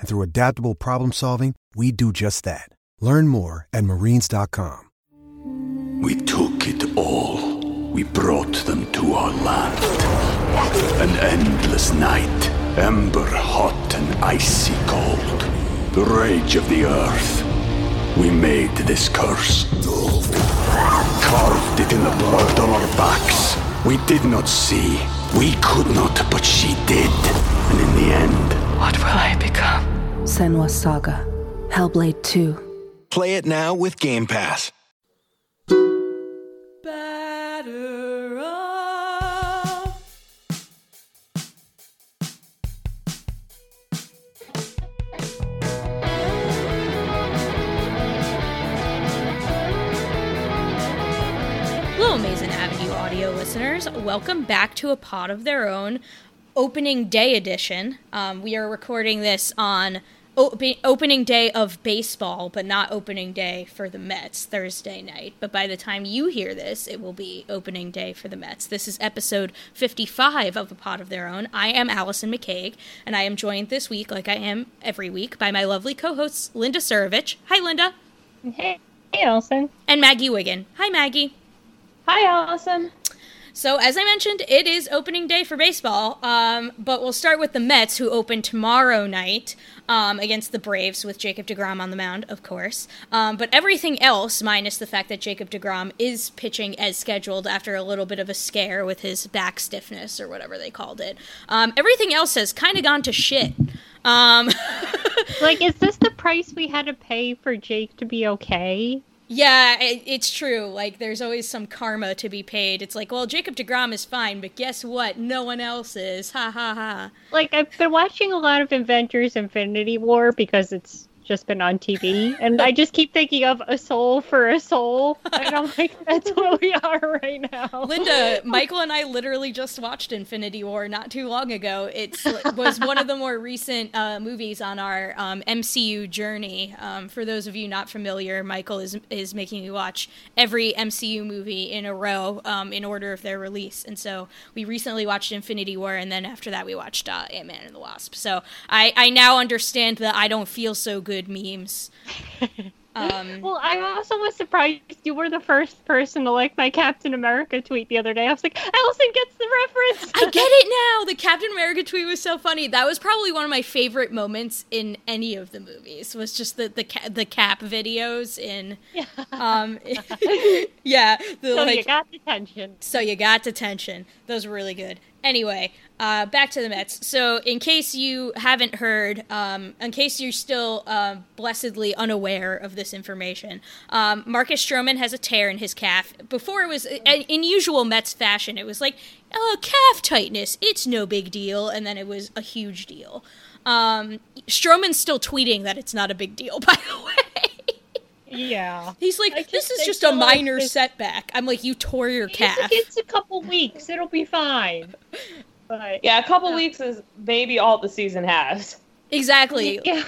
And through adaptable problem solving, we do just that. Learn more at marines.com. We took it all. We brought them to our land. An endless night, ember hot and icy cold. The rage of the earth. We made this curse. Carved it in the blood on our backs. We did not see. We could not, but she did. And in the end, What will I become? Senua's Saga. Hellblade 2. Play it now with Game Pass. Batter up. Hello, Amazing Avenue audio listeners. Welcome back to A Pod of Their Own opening day edition. Um, we are recording this on op- opening day of baseball, but not opening day for the Mets, Thursday night. But by the time you hear this, it will be opening day for the Mets. This is episode 55 of A Pod of Their Own. I am Allison McCague, and I am joined this week, like I am every week, by my lovely co hosts, Linda Surovich. Hi, Linda. Hey, hey, Allison. And Maggie Wiggin. Hi, Maggie. Hi, Allison. So, as I mentioned, it is opening day for baseball, um, but we'll start with the Mets, who open tomorrow night um, against the Braves with Jacob DeGrom on the mound, of course. Um, but everything else, minus the fact that Jacob DeGrom is pitching as scheduled after a little bit of a scare with his back stiffness or whatever they called it, um, everything else has kind of gone to shit. Um, Like, is this the price we had to pay for Jake to be okay? Yeah, it, it's true. Like, there's always some karma to be paid. It's like, well, Jacob DeGrom is fine, but guess what? No one else is. Ha ha ha. Like, I've been watching a lot of Avengers Infinity War because it's just been on TV, and I just keep thinking of a soul for a soul, and I'm like, that's what we are right now. Linda, Michael and I literally just watched Infinity War not too long ago. It was one of the more recent uh, movies on our um, MCU journey. Um, for those of you not familiar, Michael is is making me watch every MCU movie in a row um, in order of their release, and so we recently watched Infinity War, and then after that we watched uh, Ant Man and the Wasp. So I I now understand that I don't feel so good memes. Um, Well, I also was surprised you were the first person to like my Captain America tweet the other day. I was like, Allison gets the reference. I get it now. The Captain America tweet was so funny. That was probably one of my favorite moments in any of the movies. Was just the the ca- the Cap videos in. Yeah. Um, yeah. The, so like, you got detention. so you got detention. Those were really good. Anyway, uh, back to the Mets. So, in case you haven't heard, um, in case you're still uh, blessedly unaware of this information, um, Marcus Stroman has a tear in his calf. Before it was, in usual Mets fashion, it was like, oh, calf tightness, it's no big deal, and then it was a huge deal. Um, Stroman's still tweeting that it's not a big deal, by the way. Yeah. He's like, this is just a like, minor this- setback. I'm like, you tore your calf. It's a couple weeks. It'll be fine. But Yeah, a couple weeks is maybe all the season has. Exactly. Yeah.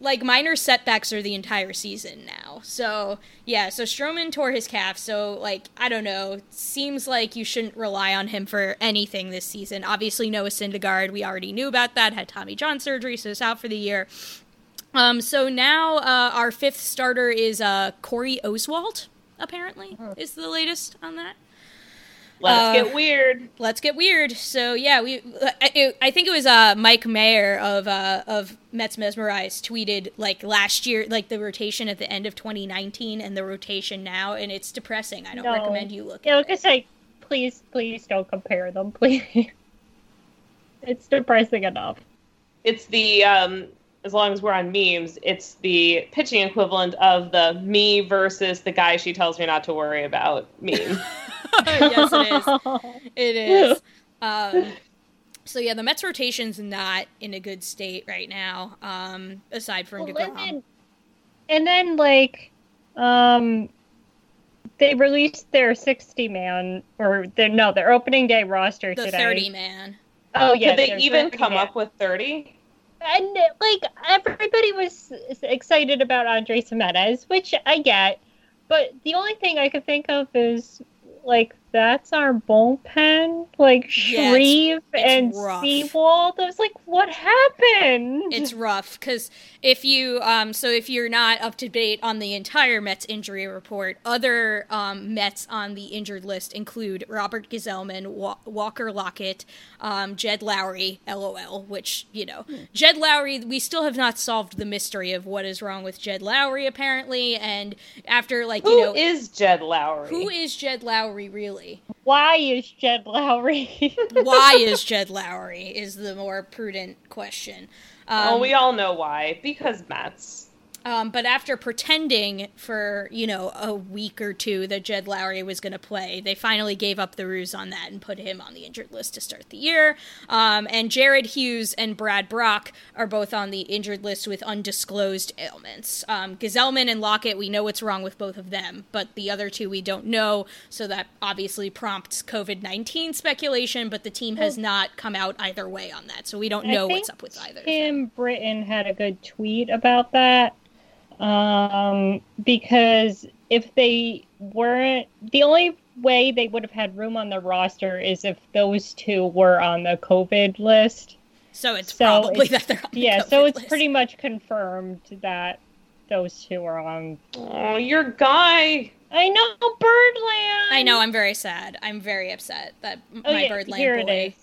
like minor setbacks are the entire season now. So yeah, so Stroman tore his calf. So like I don't know, seems like you shouldn't rely on him for anything this season. Obviously Noah Syndergaard, we already knew about that. Had Tommy John surgery, so it's out for the year. Um, so now uh, our fifth starter is uh, Corey Oswalt. Apparently, is the latest on that. Let's Uh, get weird. Let's get weird. So yeah, we I, I think it was uh, Mike Mayer of uh, of Metsmerized tweeted like last year, like the rotation at the end of 2019 and the rotation now, and it's depressing. I don't No. recommend you look. Yeah, at like I say, please, please don't compare them, please. it's depressing enough. It's the um as long as we're on memes, it's the pitching equivalent of the me versus the guy she tells me not to worry about meme. yes, it is. It is. Um, so yeah, the Mets rotation's not in a good state right now. Um, aside from Well, Degrom. and then, and then like, um, they released their sixty man or their no their opening day roster the today. 30 man. Oh yeah, Could they even come man. up with 30? And like everybody was excited about Andres Gimenez, which I get, but the only thing I could think of is like that's our bullpen, like Yeah, Shreve it's and rough. Sewald. I was like, what happened? it's rough because if you um so if you're not up to date on the entire Mets injury report, other um, Mets on the injured list include Robert Gsellman, Wa- Walker Lockett, um, Jed Lowrie, LOL. Which you know, Jed Lowrie, we still have not solved the mystery of what is wrong with Jed Lowrie apparently, and after like Who you know. is Jed Lowrie? who is Jed Lowrie really? Why is Jed Lowrie? Why is Jed Lowrie? Is the more prudent question. Um, well, we all know why. Because Mets. Um, but after pretending for, you know, a week or two that Jed Lowrie was going to play, they finally gave up the ruse on that and put him on the injured list to start the year. Um, and Jared Hughes and Brad Brach are both on the injured list with undisclosed ailments. Um, Gsellman and Lockett, we know what's wrong with both of them, but the other two we don't know, so that obviously prompts COVID 19 speculation, but the team has not come out either way on that, so we don't know what's up with either. Tim Britton had a good tweet about that. Um, because if they weren't, the only way they would have had room on the roster is if those two were on the COVID list. So it's So probably it's- that they're on the Yeah, so it's list. pretty much confirmed that those two are on. Oh, your guy. I know Birdland. I know. I'm very sad. I'm very upset that m- Oh, my yeah, Birdland here boy. is.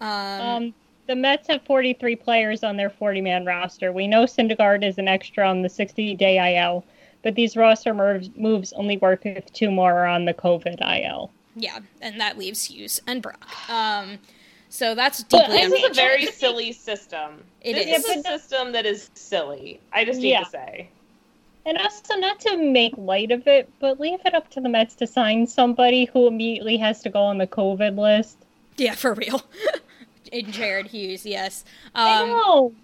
Um, Um, the Mets have 43 players on their 40 man roster. We know Syndergaard is an extra on the 60 day IL, but these roster moves, only work if two more are on the COVID IL. yeah, and that leaves Hughes and Brach. Um, so that's deeply This is a very silly system. It this is. is a system that is silly. I just need Yeah. to say. And also, not to make light of it, but leave it up to the Mets to sign somebody who immediately has to go on the COVID list. Yeah, for real. in Jared Hughes, yes. Um,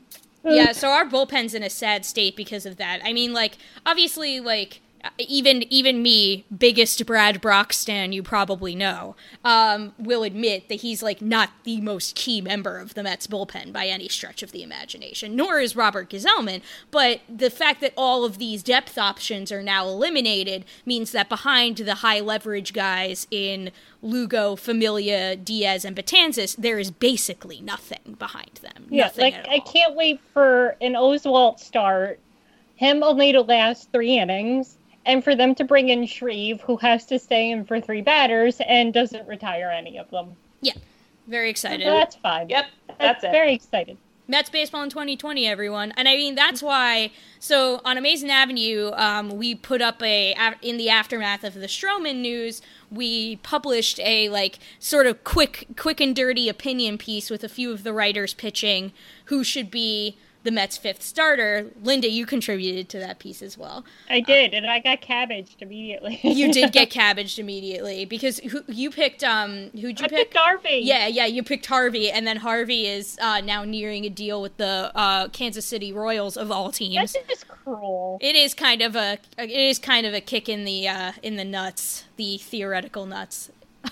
yeah, so our bullpen's in a sad state because of that. I mean, like obviously, like even even me, biggest Brad Brach stan you probably know, um, will admit that he's like not the most key member of the Mets bullpen by any stretch of the imagination. Nor is Robert Gsellman. But the fact that all of these depth options are now eliminated means that behind the high leverage guys in Lugo, Familia, Diaz, and Betances, there is basically nothing behind them. Yeah, nothing like I can't wait for an Oswalt start, him only to last three innings, and for them to bring in Shreve, who has to stay in for three batters and doesn't retire any of them. Yeah, very excited. That's fine. Yep, that's it. Very excited. Mets baseball in 2020, everyone. And I mean, that's why. So on Amazing Avenue, um, we put up a in the aftermath of the Stroman news. We published a like sort of quick, quick and dirty opinion piece with a few of the writers pitching who should be the Mets' fifth starter. Linda, you contributed to that piece as well. I did, and I got cabbaged immediately. You did get cabbaged immediately because who, you picked um who'd you I pick? picked Harvey. Yeah, yeah, you picked Harvey, and then Harvey is uh, now nearing a deal with the uh, Kansas City Royals of all teams. That's just cruel. It is kind of a it is kind of a kick in the uh, in the nuts, the theoretical nuts.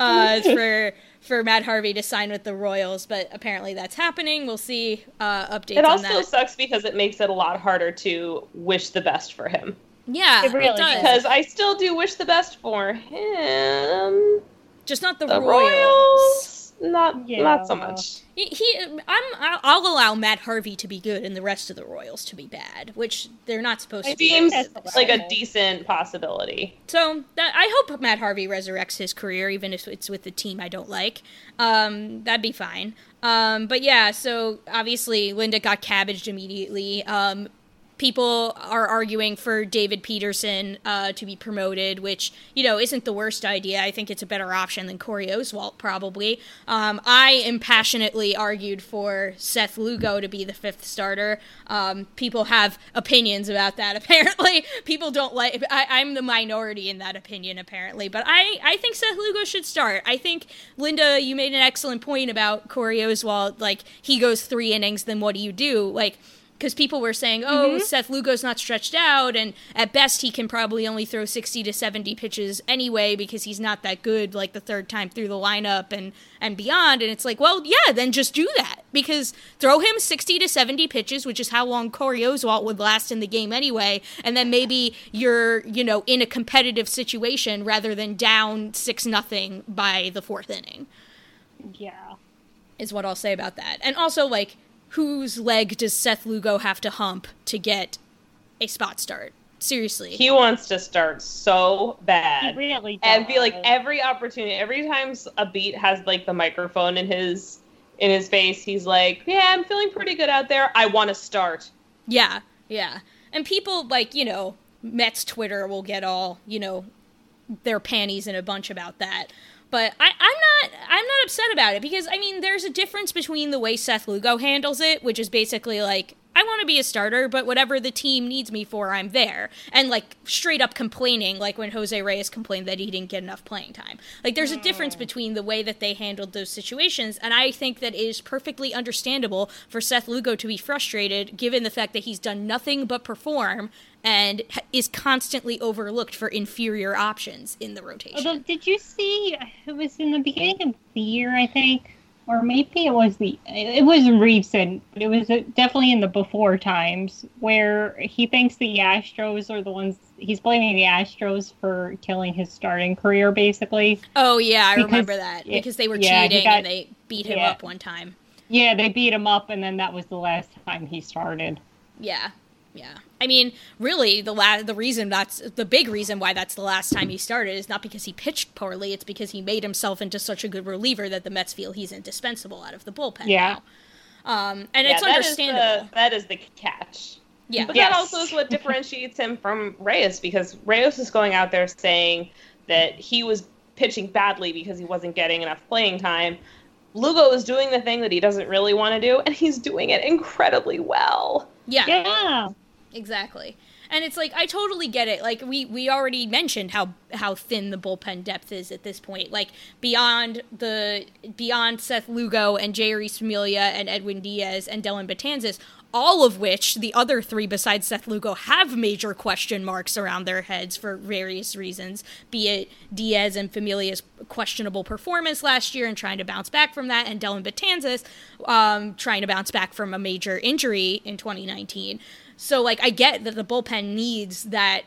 uh, for for Matt Harvey to sign with the Royals, but apparently that's happening. We'll see uh, updates It on also that. sucks because it makes it a lot harder to wish the best for him. Yeah, It really does. Because I still do wish the best for him. just not the, The Royals. Royals, not Yeah. not so much. He, he I'm I'll allow Matt Harvey to be good and the rest of the Royals to be bad, which they're not supposed to It be. seems That's like a decent possibility. So that, I hope Matt Harvey resurrects his career, even if it's with the team I don't like. Um, that'd be fine. Um, but yeah, so obviously Linda got cabbaged immediately. Um, people are arguing for David Peterson uh, to be promoted, which you know isn't the worst idea. I think it's a better option than Corey Oswalt probably. Um, I impassionately argued for Seth Lugo to be the fifth starter. Um, people have opinions about that. Apparently, people don't like. I, I'm the minority in that opinion, apparently, but I I think Seth Lugo should start. I think Linda, you made an excellent point about Corey Oswalt. Like he goes three innings, then what do you do? Like because people were saying, "Oh, mm-hmm. Seth Lugo's not stretched out, and at best he can probably only throw sixty to seventy pitches anyway because he's not that good like the third time through the lineup and and beyond." And it's like, well, yeah, then just do that because throw him sixty to seventy pitches, which is how long Corey Oswalt would last in the game anyway, and then maybe you're you know in a competitive situation rather than down six nothing by the fourth inning Yeah. is what I'll say about that. And also, like, whose leg does Seth Lugo have to hump to get a spot start? Seriously. He wants to start so bad. He really does. and be like every opportunity every time a beat has like the microphone in his in his face he's like yeah i'm feeling pretty good out there i want to start yeah, yeah. And people, like, you know, Mets Twitter will get all, you know, their panties in a bunch about that. But I, I'm not I'm not upset about it because I mean there's a difference between the way Seth Lugo handles it, which is basically like I want to be a starter, but whatever the team needs me for, I'm there. And like straight up complaining, like when Jose Reyes complained that he didn't get enough playing time. Like there's a difference mm. between the way that they handled those situations, and I think that it is perfectly understandable for Seth Lugo to be frustrated given the fact that he's done nothing but perform and is constantly overlooked for inferior options in the rotation. Although, did you see? It was in the beginning of the year, I think, or maybe it was the. It was recent, but it was uh, definitely in the before times where he thinks the Astros are the ones. He's blaming the Astros for killing his starting career, basically. Oh yeah, I Because- remember that yeah, because they were yeah, cheating got- and they beat him yeah. up one time. Yeah, they beat him up, and then that was the last time he started. Yeah, yeah. I mean, really, the la- the reason that's the big reason why that's the last time he started is not because he pitched poorly. It's because he made himself into such a good reliever that the Mets feel he's indispensable out of the bullpen. Yeah. now. Um, and Yeah, it's that is understandable. the, that is the catch yeah. but Yes. that also is what differentiates him from reyes because reyes is going out there saying that he was pitching badly because he wasn't getting enough playing time lugo is doing the thing that he doesn't really want to do and he's doing it incredibly well yeah. Yeah. Exactly. And it's like I totally get it. Like we we already mentioned how how thin the bullpen depth is at this point. Like beyond the beyond Seth Lugo and Jeurys Familia and Edwin Diaz and Dellin Betances, all of which the other three besides Seth Lugo have major question marks around their heads for various reasons. Be it Diaz and Familia's questionable performance last year and trying to bounce back from that, and Dellin Betances um, trying to bounce back from a major injury in 2019. So like I get that the bullpen needs that.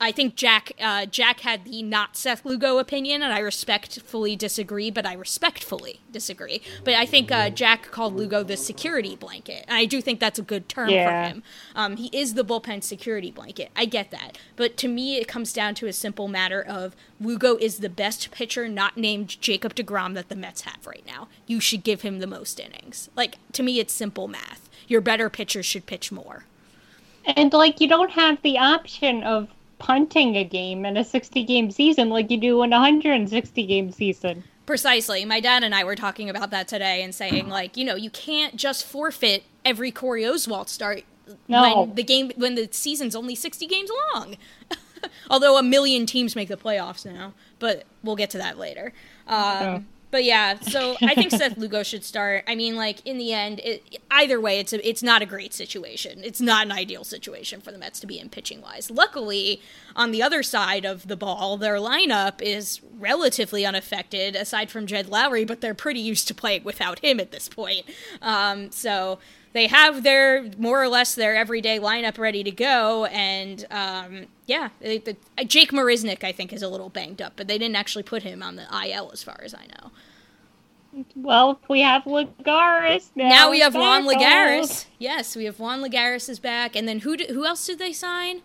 I think Jack uh, Jack had the not Seth Lugo opinion, and I respectfully disagree. But I respectfully disagree. But I think uh, Jack called Lugo the security blanket, and I do think that's a good term Yeah. for him. Um, he is the bullpen security blanket. I get that, but to me, it comes down to a simple matter of Lugo is the best pitcher, not named Jacob Degrom, that the Mets have right now. You should give him the most innings. Like to me, it's simple math. Your better pitchers should pitch more. And like you don't have the option of punting a game in a 60 game season like you do in a 160 game season. Precisely. My dad and I were talking about that today and saying, like, you know, you can't just forfeit every Corey Oswalt start No. when the game when the season's only sixty games long. Although a million teams make the playoffs now, but we'll get to that later. Um, but yeah, so I think Seth Lugo should start. I mean, like in the end, it, either way, it's a, it's not a great situation. It's not an ideal situation for the Mets to be in pitching wise. Luckily, on the other side of the ball, their lineup is relatively unaffected, aside from Jed Lowrie, but they're pretty used to playing without him at this point. Um, so they have their more or less their everyday lineup ready to go, and um, yeah, they, the, Jake Marisnick I think is a little banged up, but they didn't actually put him on the IL as far as I know. Well, we have Lagares now. Now we have Juan Lagares. Yes, we have Juan Lagares is back, and then who did, who else did they sign?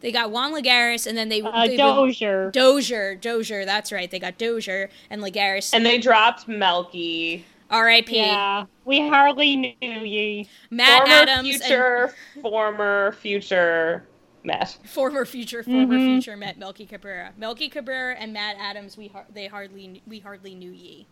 They got Juan Lagares, and then they, uh, they Dozier. Dozier, Dozier. That's right. They got Dozier and Lagares, and they dropped Melky. R.I.P. Yeah, we hardly knew ye. Matt former Adams, future, and, former future Met, former future, former mm-hmm. future Met Melky Cabrera, Melky Cabrera, and Matt Adams. We har- they hardly we hardly knew ye.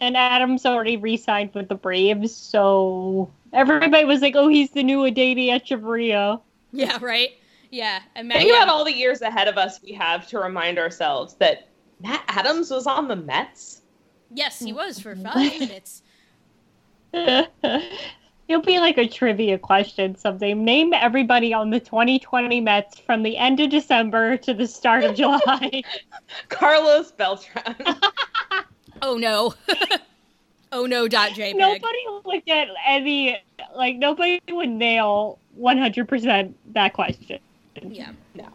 And Adams already re-signed with the Braves, so everybody was like, "Oh, he's the new Adeiny Hechavarria." Yeah, right. Yeah, and Matt, think yeah. about all the years ahead of us we have to remind ourselves that Matt Adams was on the Mets. Yes, he was for mm-hmm. five minutes. It'll be like a trivia question someday. Name everybody on the 2020 Mets from the end of December to the start of July. Carlos Beltran. oh no. oh no. Dot JPEG. Nobody would get any. Like nobody would nail 100% that question. Yeah. No.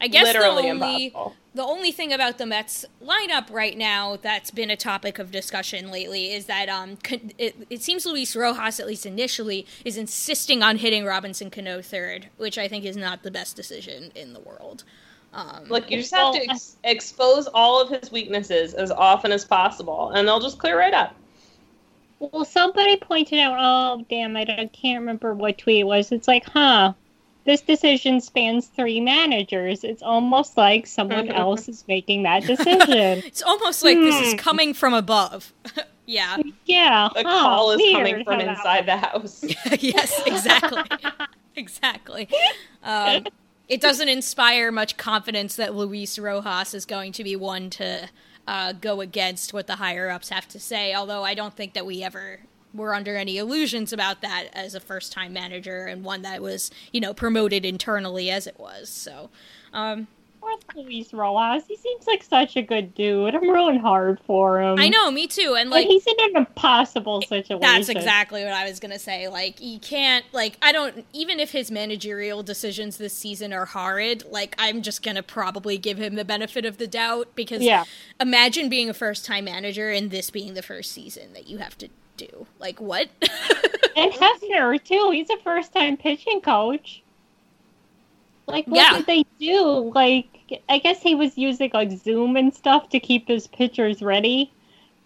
I guess Literally the only impossible. The only thing about the Mets lineup right now that's been a topic of discussion lately is that um it, it seems Luis Rojas at least initially is insisting on hitting Robinson Cano third, which I think is not the best decision in the world. Um, Look, you just have to ex- expose all of his weaknesses as often as possible, and they'll just clear right up. Well, somebody pointed out. Oh, damn! I, I can't remember what tweet it was. It's like, huh? This decision spans three managers. It's almost like someone else is making that decision. it's almost like hmm. this is coming from above. yeah. Yeah. The huh, call is coming from inside the house. yes, exactly. exactly. Um, it doesn't inspire much confidence that Luis Rojas is going to be one to uh, go against what the higher ups have to say, although I don't think that we ever were under any illusions about that as a first time manager and one that was, you know, promoted internally as it was. So, um, Poor Luis Rojas. He seems like such a good dude. I'm rooting hard for him. I know, me too. And like he's in an impossible situation. That's exactly what I was gonna say. Like he can't like I don't even if his managerial decisions this season are horrid, like I'm just gonna probably give him the benefit of the doubt because yeah. imagine being a first time manager and this being the first season that you have to do? Like what? and Hefner too. He's a first time pitching coach. Like what Yeah. did they do? Like I guess he was using like Zoom and stuff to keep his pitchers ready.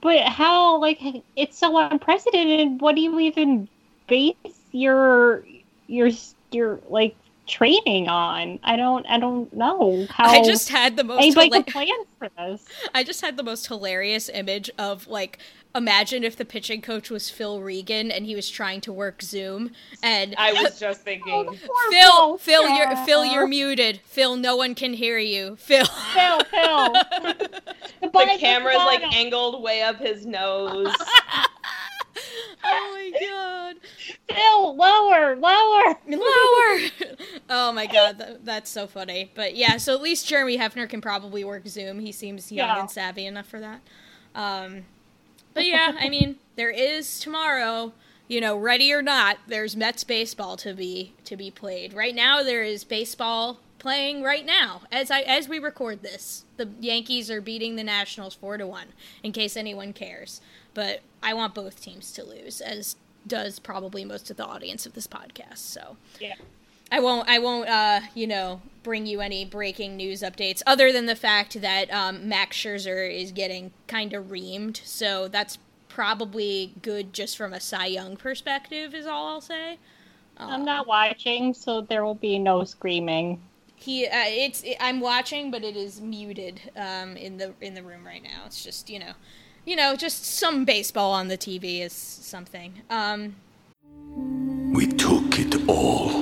But how like it's so unprecedented. What do you even base your your your like training on? I don't I don't know how I just had the most anybody hila- plan for this. I just had the most hilarious image of like imagine if the pitching coach was Phil Regan and he was trying to work Zoom and I was just thinking. Phil Phil you're Phil you're muted. Phil no one can hear you. Phil Phil Phil. the camera's like angled way up his nose. oh my god. Phil, lower, lower, lower. oh my god, that, that's so funny. But yeah, so at least Jeremy Hefner can probably work Zoom. He seems young Yeah. and savvy enough for that. Um, but yeah, I mean, there is tomorrow. You know, ready or not, there's Mets baseball to be to be played. Right now, there is baseball playing right now as I as we record this. The Yankees are beating the Nationals four to one. In case anyone cares, but I want both teams to lose, as does probably most of the audience of this podcast. So Yeah. I won't. I won't. Uh, you know, bring you any breaking news updates other than the fact that um, Max Scherzer is getting kind of reamed. So that's probably good just from a Cy Young perspective. Is all I'll say. I'm not watching, so there will be no screaming. He. Uh, it's. I'm watching, but it is muted um, in the in the room right now. It's just you know, you know, just some baseball on the TV is something. Um, We took it all.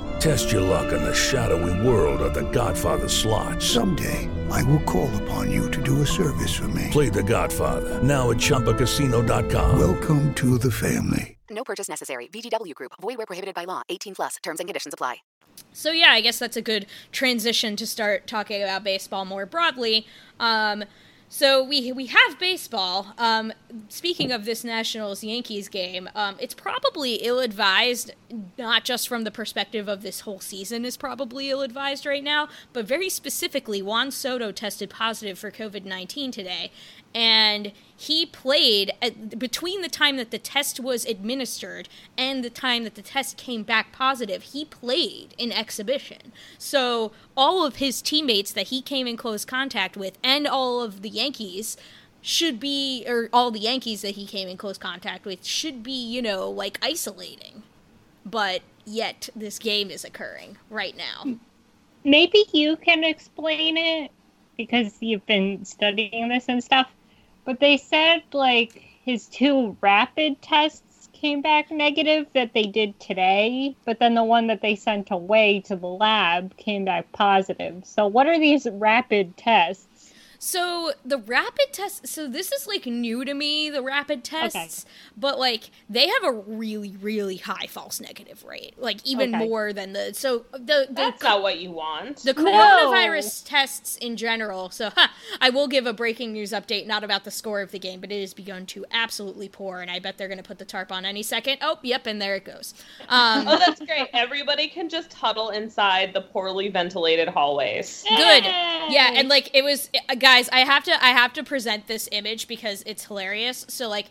Test your luck in the shadowy world of The Godfather slot. Someday, I will call upon you to do a service for me. Play The Godfather now at ChumbaCasino.com. Welcome to the family. No purchase necessary. VGW Group. Void where prohibited by law. 18 plus. Terms and conditions apply. So yeah, I guess that's a good transition to start talking about baseball more broadly. Um, so we we have baseball. Um, speaking of this Nationals Yankees game, um, it's probably ill advised, not just from the perspective of this whole season is probably ill advised right now, but very specifically, Juan Soto tested positive for COVID nineteen today, and he played at, between the time that the test was administered and the time that the test came back positive he played in exhibition. So all of his teammates that he came in close contact with and all of the yankees should be or all the yankees that he came in close contact with should be you know like isolating. But yet this game is occurring right now. Maybe you can explain it because you've been studying this and stuff. But they said like his two rapid tests came back negative that they did today, but then the one that they sent away to the lab came back positive. So what are these rapid tests? So the rapid test so this is like new to me, the rapid tests, but like they have a really, really high false negative rate. Like even Okay. more than the so the, the That's not what you want. the coronavirus tests in general. So huh, I will give a breaking news update, not about the score of the game, but it has begun to absolutely pour, and I bet they're going to put the tarp on any second. Oh, yep, and there it goes. Um, oh, that's great. Everybody can just huddle inside the poorly ventilated hallways. good yeah and like it was uh, guys i have to i have to present this image because it's hilarious. So like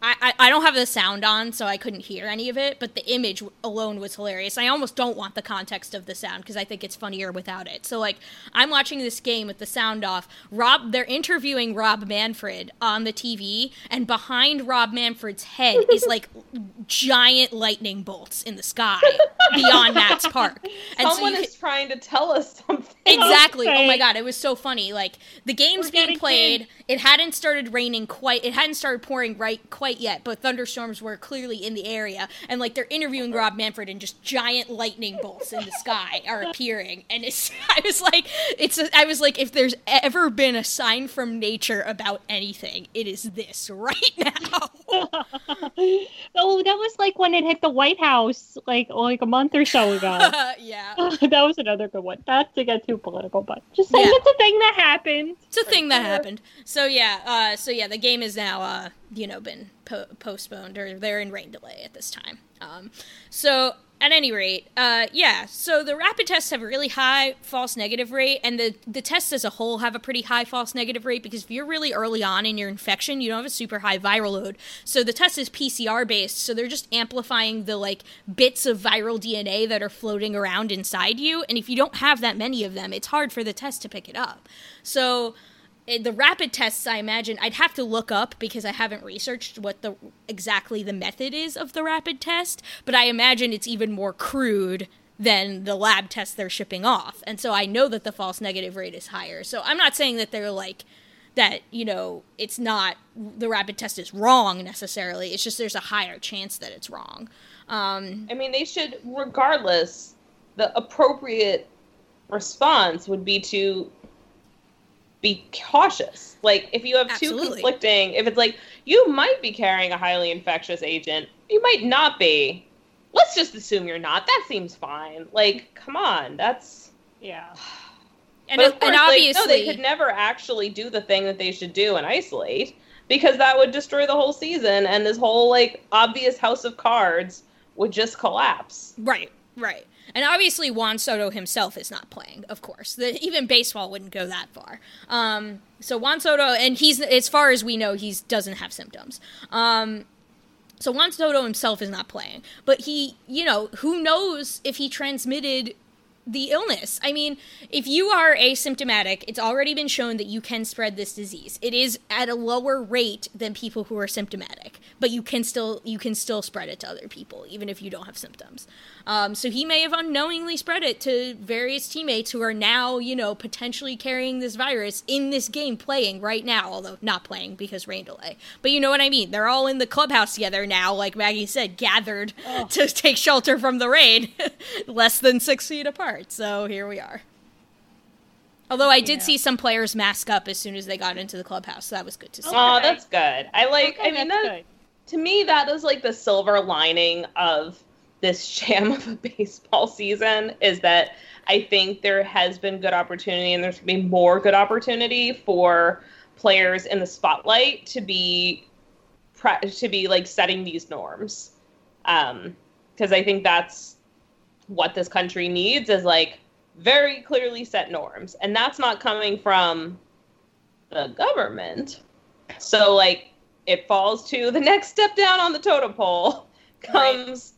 I, I, I don't have the sound on, so I couldn't hear any of it, but the image alone was hilarious. I almost don't want the context of the sound because I think it's funnier without it. So, like, I'm watching this game with the sound off. Rob, they're interviewing Rob Manfred on the TV, and behind Rob Manfred's head is like giant lightning bolts in the sky beyond Nats Park. And Someone you is trying to tell us something. Exactly. Oh my god, it was so funny. Like the game's being played, it hadn't started raining quite it hadn't started pouring right quite yet, but thunderstorms were clearly in the area and like they're interviewing Rob Manfred and just giant lightning bolts in the sky are appearing and it's I was like it's a, I was like if there's ever been a sign from nature about anything, it is this right now. oh, that was like when it hit the White House, like like a month or so ago. yeah. that was another good one. Not to get too political, but just saying Yeah. it's a thing that happened. It's a thing that happened. So yeah, uh, so yeah, the game is now, uh, you know, been po- postponed or they're in rain delay at this time. Um, so at any rate, uh, yeah. So the rapid tests have a really high false negative rate, and the the tests as a whole have a pretty high false negative rate because if you're really early on in your infection, you don't have a super high viral load. So the test is PCR based, so they're just amplifying the like bits of viral DNA that are floating around inside you, and if you don't have that many of them, it's hard for the test to pick it up. So the rapid tests i imagine i'd have to look up because i haven't researched what the exactly the method is of the rapid test but i imagine it's even more crude than the lab tests they're shipping off. And so i know that the false negative rate is higher. So i'm not saying that they're like that you know it's not the rapid test is wrong necessarily it's just there's a higher chance that it's wrong. Um, I mean, they should, regardless, the appropriate response would be to be cautious. Like, if you have two conflicting, if it's like, you might be carrying a highly infectious agent, you might not be. Let's just assume you're not. That seems fine. Like, come on. That's. Yeah. And, of and course, like, obviously no, they could never actually do the thing that they should do and isolate because that would destroy the whole season and this whole like obvious house of cards would just collapse. Right, right. And obviously, Juan Soto himself is not playing, of course. The, even baseball wouldn't go that far. Um, so Juan Soto, and he's as far as we know, he doesn't have symptoms. Um, so Juan Soto himself is not playing, but he, you know, who knows if he transmitted the illness. I mean, if you are asymptomatic, it's already been shown that you can spread this disease. It is at a lower rate than people who are symptomatic, but you can still you can still spread it to other people even if you don't have symptoms. Um, so he may have unknowingly spread it to various teammates who are now, you know, potentially carrying this virus in this game playing right now, although not playing because rain delay. But you know what I mean? They're all in the clubhouse together now, like Maggie said, gathered oh. to take shelter from the rain, less than six feet apart. So here we are. Although I did yeah. see some players mask up as soon as they got into the clubhouse, so that was good to see. Oh, that's good. I like. Okay, I mean, that, to me, that is like the silver lining of this sham of a baseball season is that I think there has been good opportunity and there's going to be more good opportunity for players in the spotlight to be to be like setting these norms. Um because I think that's what this country needs is like very clearly set norms and that's not coming from the government. So like it falls to the next step down on the totem pole comes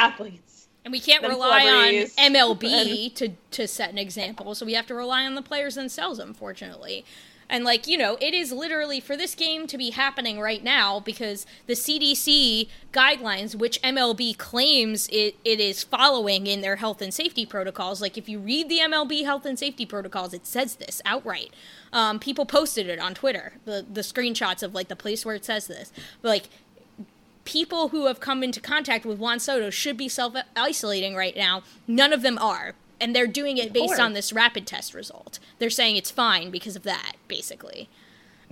athletes. And we can't rely on MLB to, to set an example, so we have to rely on the players themselves, unfortunately. And, like, you know, it is literally for this game to be happening right now because the CDC guidelines, which MLB claims it, it is following in their health and safety protocols, like, if you read the MLB health and safety protocols, it says this outright. Um, people posted it on Twitter, the, the screenshots of, like, the place where it says this. But, like, people who have come into contact with Juan Soto should be self isolating right now. None of them are. And they're doing it based on this rapid test result. They're saying it's fine because of that, basically.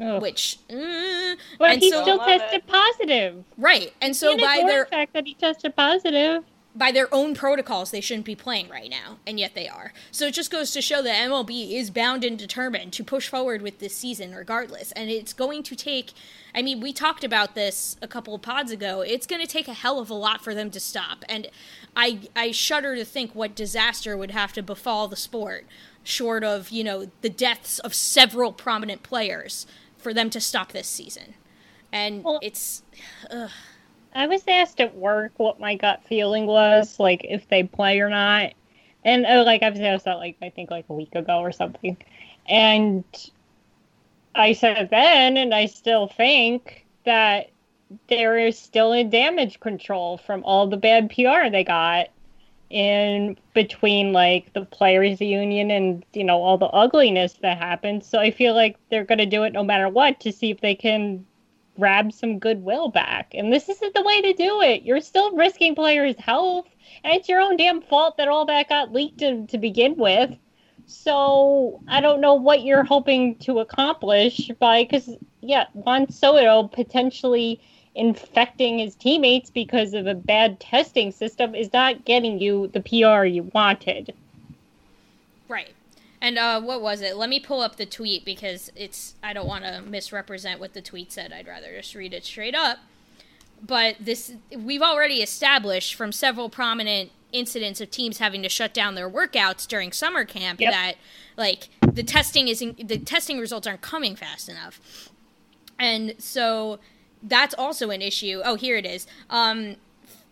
Ugh. Which, uh, but he so, still tested it. positive, right? And so by their fact that he tested positive, by their own protocols, they shouldn't be playing right now, and yet they are. So it just goes to show that MLB is bound and determined to push forward with this season regardless. And it's going to take, I mean, we talked about this a couple of pods ago. It's going to take a hell of a lot for them to stop. And I, I shudder to think what disaster would have to befall the sport, short of, you know, the deaths of several prominent players for them to stop this season. And well, it's. Ugh. I was asked at work what my gut feeling was, like if they play or not, and uh, like I was asked that like I think like a week ago or something, and I said then, and I still think that there is still a damage control from all the bad PR they got in between like the players union and you know all the ugliness that happened. So i feel like they're going to do it no matter what to see if they can grab some goodwill back. And this isn't the way to do it. You're still risking players' health, and it's your own damn fault that all that got leaked to, to begin with. So I don't know what you're hoping to accomplish by because yeah, Juan Soto potentially infecting his teammates because of a bad testing system is not getting you the PR you wanted. Right. And uh, what was it? Let me pull up the tweet because it's I don't want to misrepresent what the tweet said. I'd rather just read it straight up. But this we've already established from several prominent incidents of teams having to shut down their workouts during summer camp yep. that like the testing isn't the testing results aren't coming fast enough. And so that's also an issue. Oh, here it is. Um,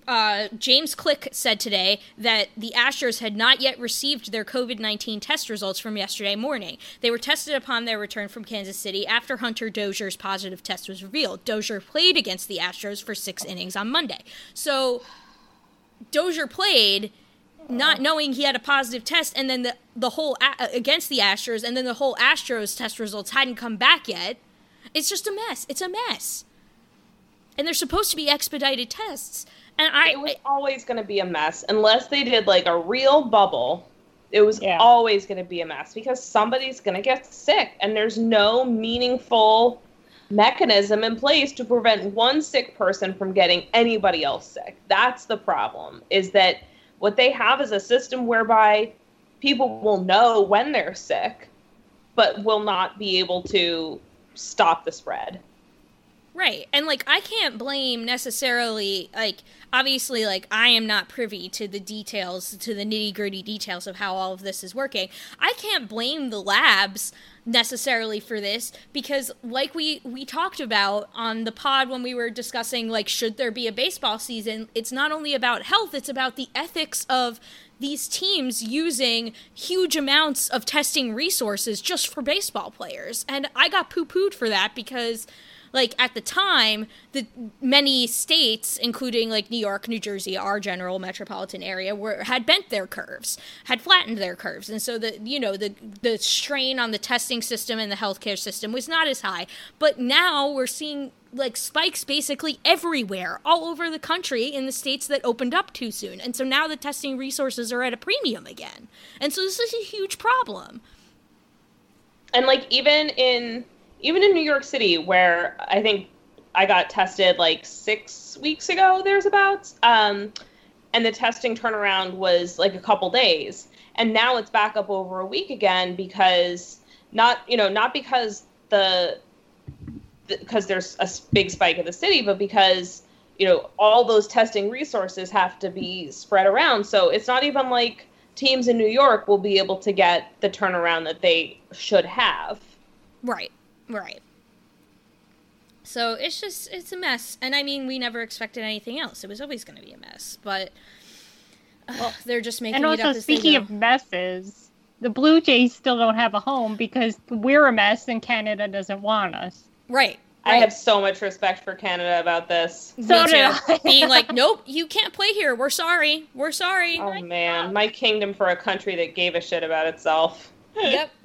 uh, James Click said today that the Astros had not yet received their COVID 19 test results from yesterday morning. They were tested upon their return from Kansas City after Hunter Dozier's positive test was revealed. Dozier played against the Astros for six innings on Monday. So Dozier played not knowing he had a positive test, and then the, the whole a- against the Astros, and then the whole Astros test results hadn't come back yet. It's just a mess. It's a mess. And they're supposed to be expedited tests. And I it was always going to be a mess unless they did like a real bubble. It was yeah. always going to be a mess because somebody's going to get sick and there's no meaningful mechanism in place to prevent one sick person from getting anybody else sick. That's the problem. Is that what they have is a system whereby people will know when they're sick but will not be able to stop the spread. Right. And like I can't blame necessarily like obviously like I am not privy to the details to the nitty-gritty details of how all of this is working. I can't blame the labs necessarily for this because like we we talked about on the pod when we were discussing like should there be a baseball season, it's not only about health, it's about the ethics of these teams using huge amounts of testing resources just for baseball players. And I got poo pooed for that because like at the time the many states including like new york new jersey our general metropolitan area were had bent their curves had flattened their curves. And so the you know the the strain on the testing system and the healthcare system was not as high. But now we're seeing like spikes basically everywhere all over the country in the states that opened up too soon. And so now the testing resources are at a premium again. And so this is a huge problem. And like even in even in New York City, where I think I got tested like six weeks ago, there's about, um, and the testing turnaround was like a couple days, and now it's back up over a week again because not you know not because the because there's a big spike in the city, but because you know all those testing resources have to be spread around. So it's not even like teams in New York will be able to get the turnaround that they should have. Right. Right. So it's just it's a mess, and I mean we never expected anything else. It was always going to be a mess, but uh, well, they're just making. And also, speaking of messes, the Blue Jays still don't have a home because we're a mess and Canada doesn't want us. Right. I have so much respect for Canada about this. So Me too. Being like, nope, you can't play here. We're sorry. We're sorry. Oh man, my kingdom for a country that gave a shit about itself. yep.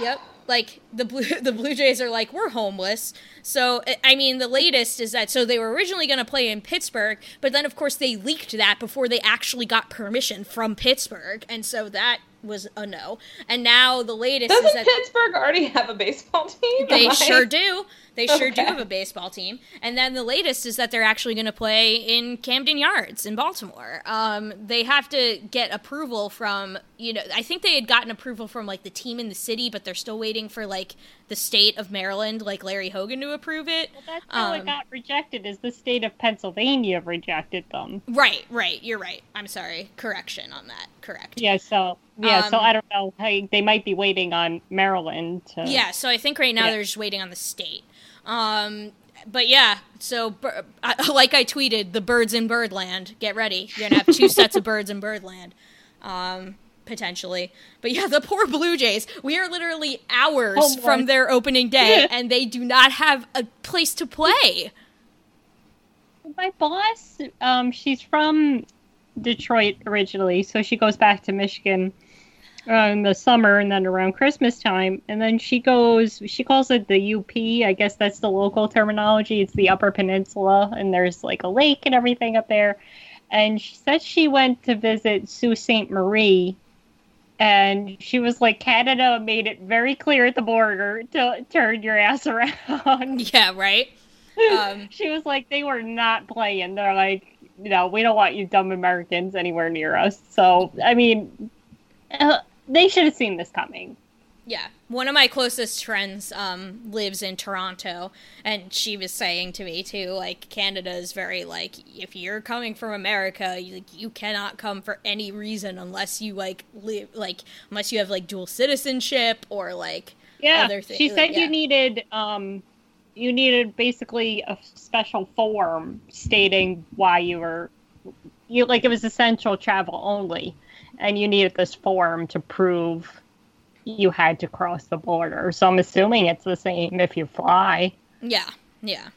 Yep like the blue the Blue Jays are like we're homeless. So I mean the latest is that so they were originally going to play in Pittsburgh, but then of course they leaked that before they actually got permission from Pittsburgh, and so that was a no. And now the latest Doesn't is that Pittsburgh already have a baseball team? They sure do. They sure okay. do have a baseball team. And then the latest is that they're actually going to play in Camden Yards in Baltimore. Um, they have to get approval from, you know, I think they had gotten approval from like the team in the city, but they're still waiting for like the state of Maryland, like Larry Hogan, to approve it. Well, that's how um, it got rejected. Is the state of Pennsylvania rejected them? Right, right. You're right. I'm sorry. Correction on that. Correct. Yeah. So yeah. Um, so I don't know. Hey, they might be waiting on Maryland. To... Yeah. So I think right now yeah. they're just waiting on the state. Um, but yeah, so like I tweeted, the birds in Birdland. Get ready. You're gonna have two sets of birds in Birdland, um, potentially. But yeah, the poor Blue Jays. We are literally hours oh from their opening day, and they do not have a place to play. My boss, um, she's from Detroit originally, so she goes back to Michigan uh, in the summer and then around Christmas time. And then she goes, she calls it the UP. I guess that's the local terminology. It's the Upper Peninsula, and there's like a lake and everything up there. And she said she went to visit Sault Ste. Marie. And she was like, Canada made it very clear at the border to turn your ass around. Yeah, right. Um, she was like, they were not playing. They're like, you know, we don't want you dumb Americans anywhere near us. So, I mean, uh, they should have seen this coming. Yeah, one of my closest friends um, lives in Toronto, and she was saying to me too, like Canada is very like if you're coming from America, you, like, you cannot come for any reason unless you like live like unless you have like dual citizenship or like yeah. Other things. She said like, yeah. you needed um you needed basically a special form stating why you were you like it was essential travel only and you needed this form to prove you had to cross the border. So I'm assuming it's the same if you fly. Yeah, yeah.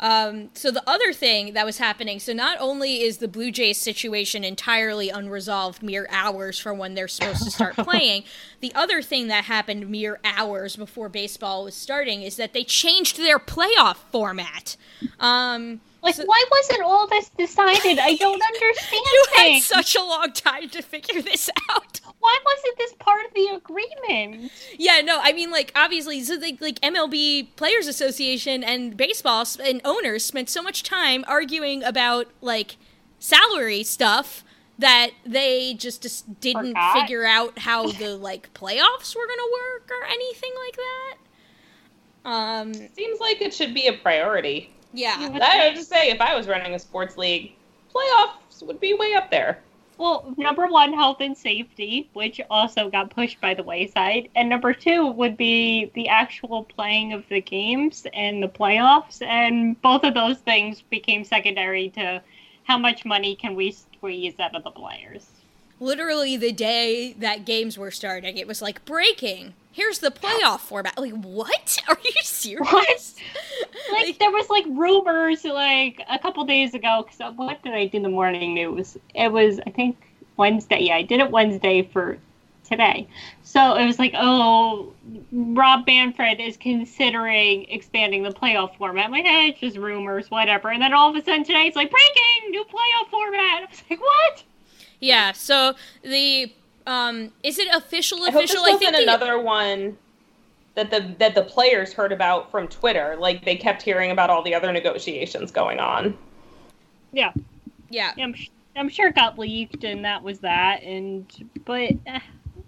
Um, so the other thing that was happening, so not only is the Blue Jays situation entirely unresolved mere hours from when they're supposed to start playing, the other thing that happened mere hours before baseball was starting is that they changed their playoff format. Um, like, so, why wasn't all this decided? I don't understand. you things. had such a long time to figure this out. Why wasn't this part of the agreement? Yeah, no, I mean, like, obviously, so they, like MLB Players Association and baseball and owners spent so much time arguing about like salary stuff that they just, just didn't Forgot. figure out how the like playoffs were gonna work or anything like that. Um, Seems like it should be a priority. Yeah. I would just say, if I was running a sports league, playoffs would be way up there. Well, number one, health and safety, which also got pushed by the wayside. And number two would be the actual playing of the games and the playoffs. And both of those things became secondary to how much money can we squeeze out of the players. Literally the day that games were starting, it was like breaking. Here's the playoff format. Like, what? Are you serious? Like, there was like rumors like a couple days ago. Because what did I do in the morning news? It was, I think, Wednesday. Yeah, I did it Wednesday for today. So it was like, oh, Rob Manfred is considering expanding the playoff format. I'm like, eh, it's just rumors, whatever. And then all of a sudden today, it's like breaking new playoff format. I was like, what? Yeah. So the um, is it official? I hope this Official? I, wasn't think the, another one that the that the players heard about from Twitter. Like they kept hearing about all the other negotiations going on. Yeah. Yeah. I'm, sh- I'm sure it got leaked and that was that. And, but, uh,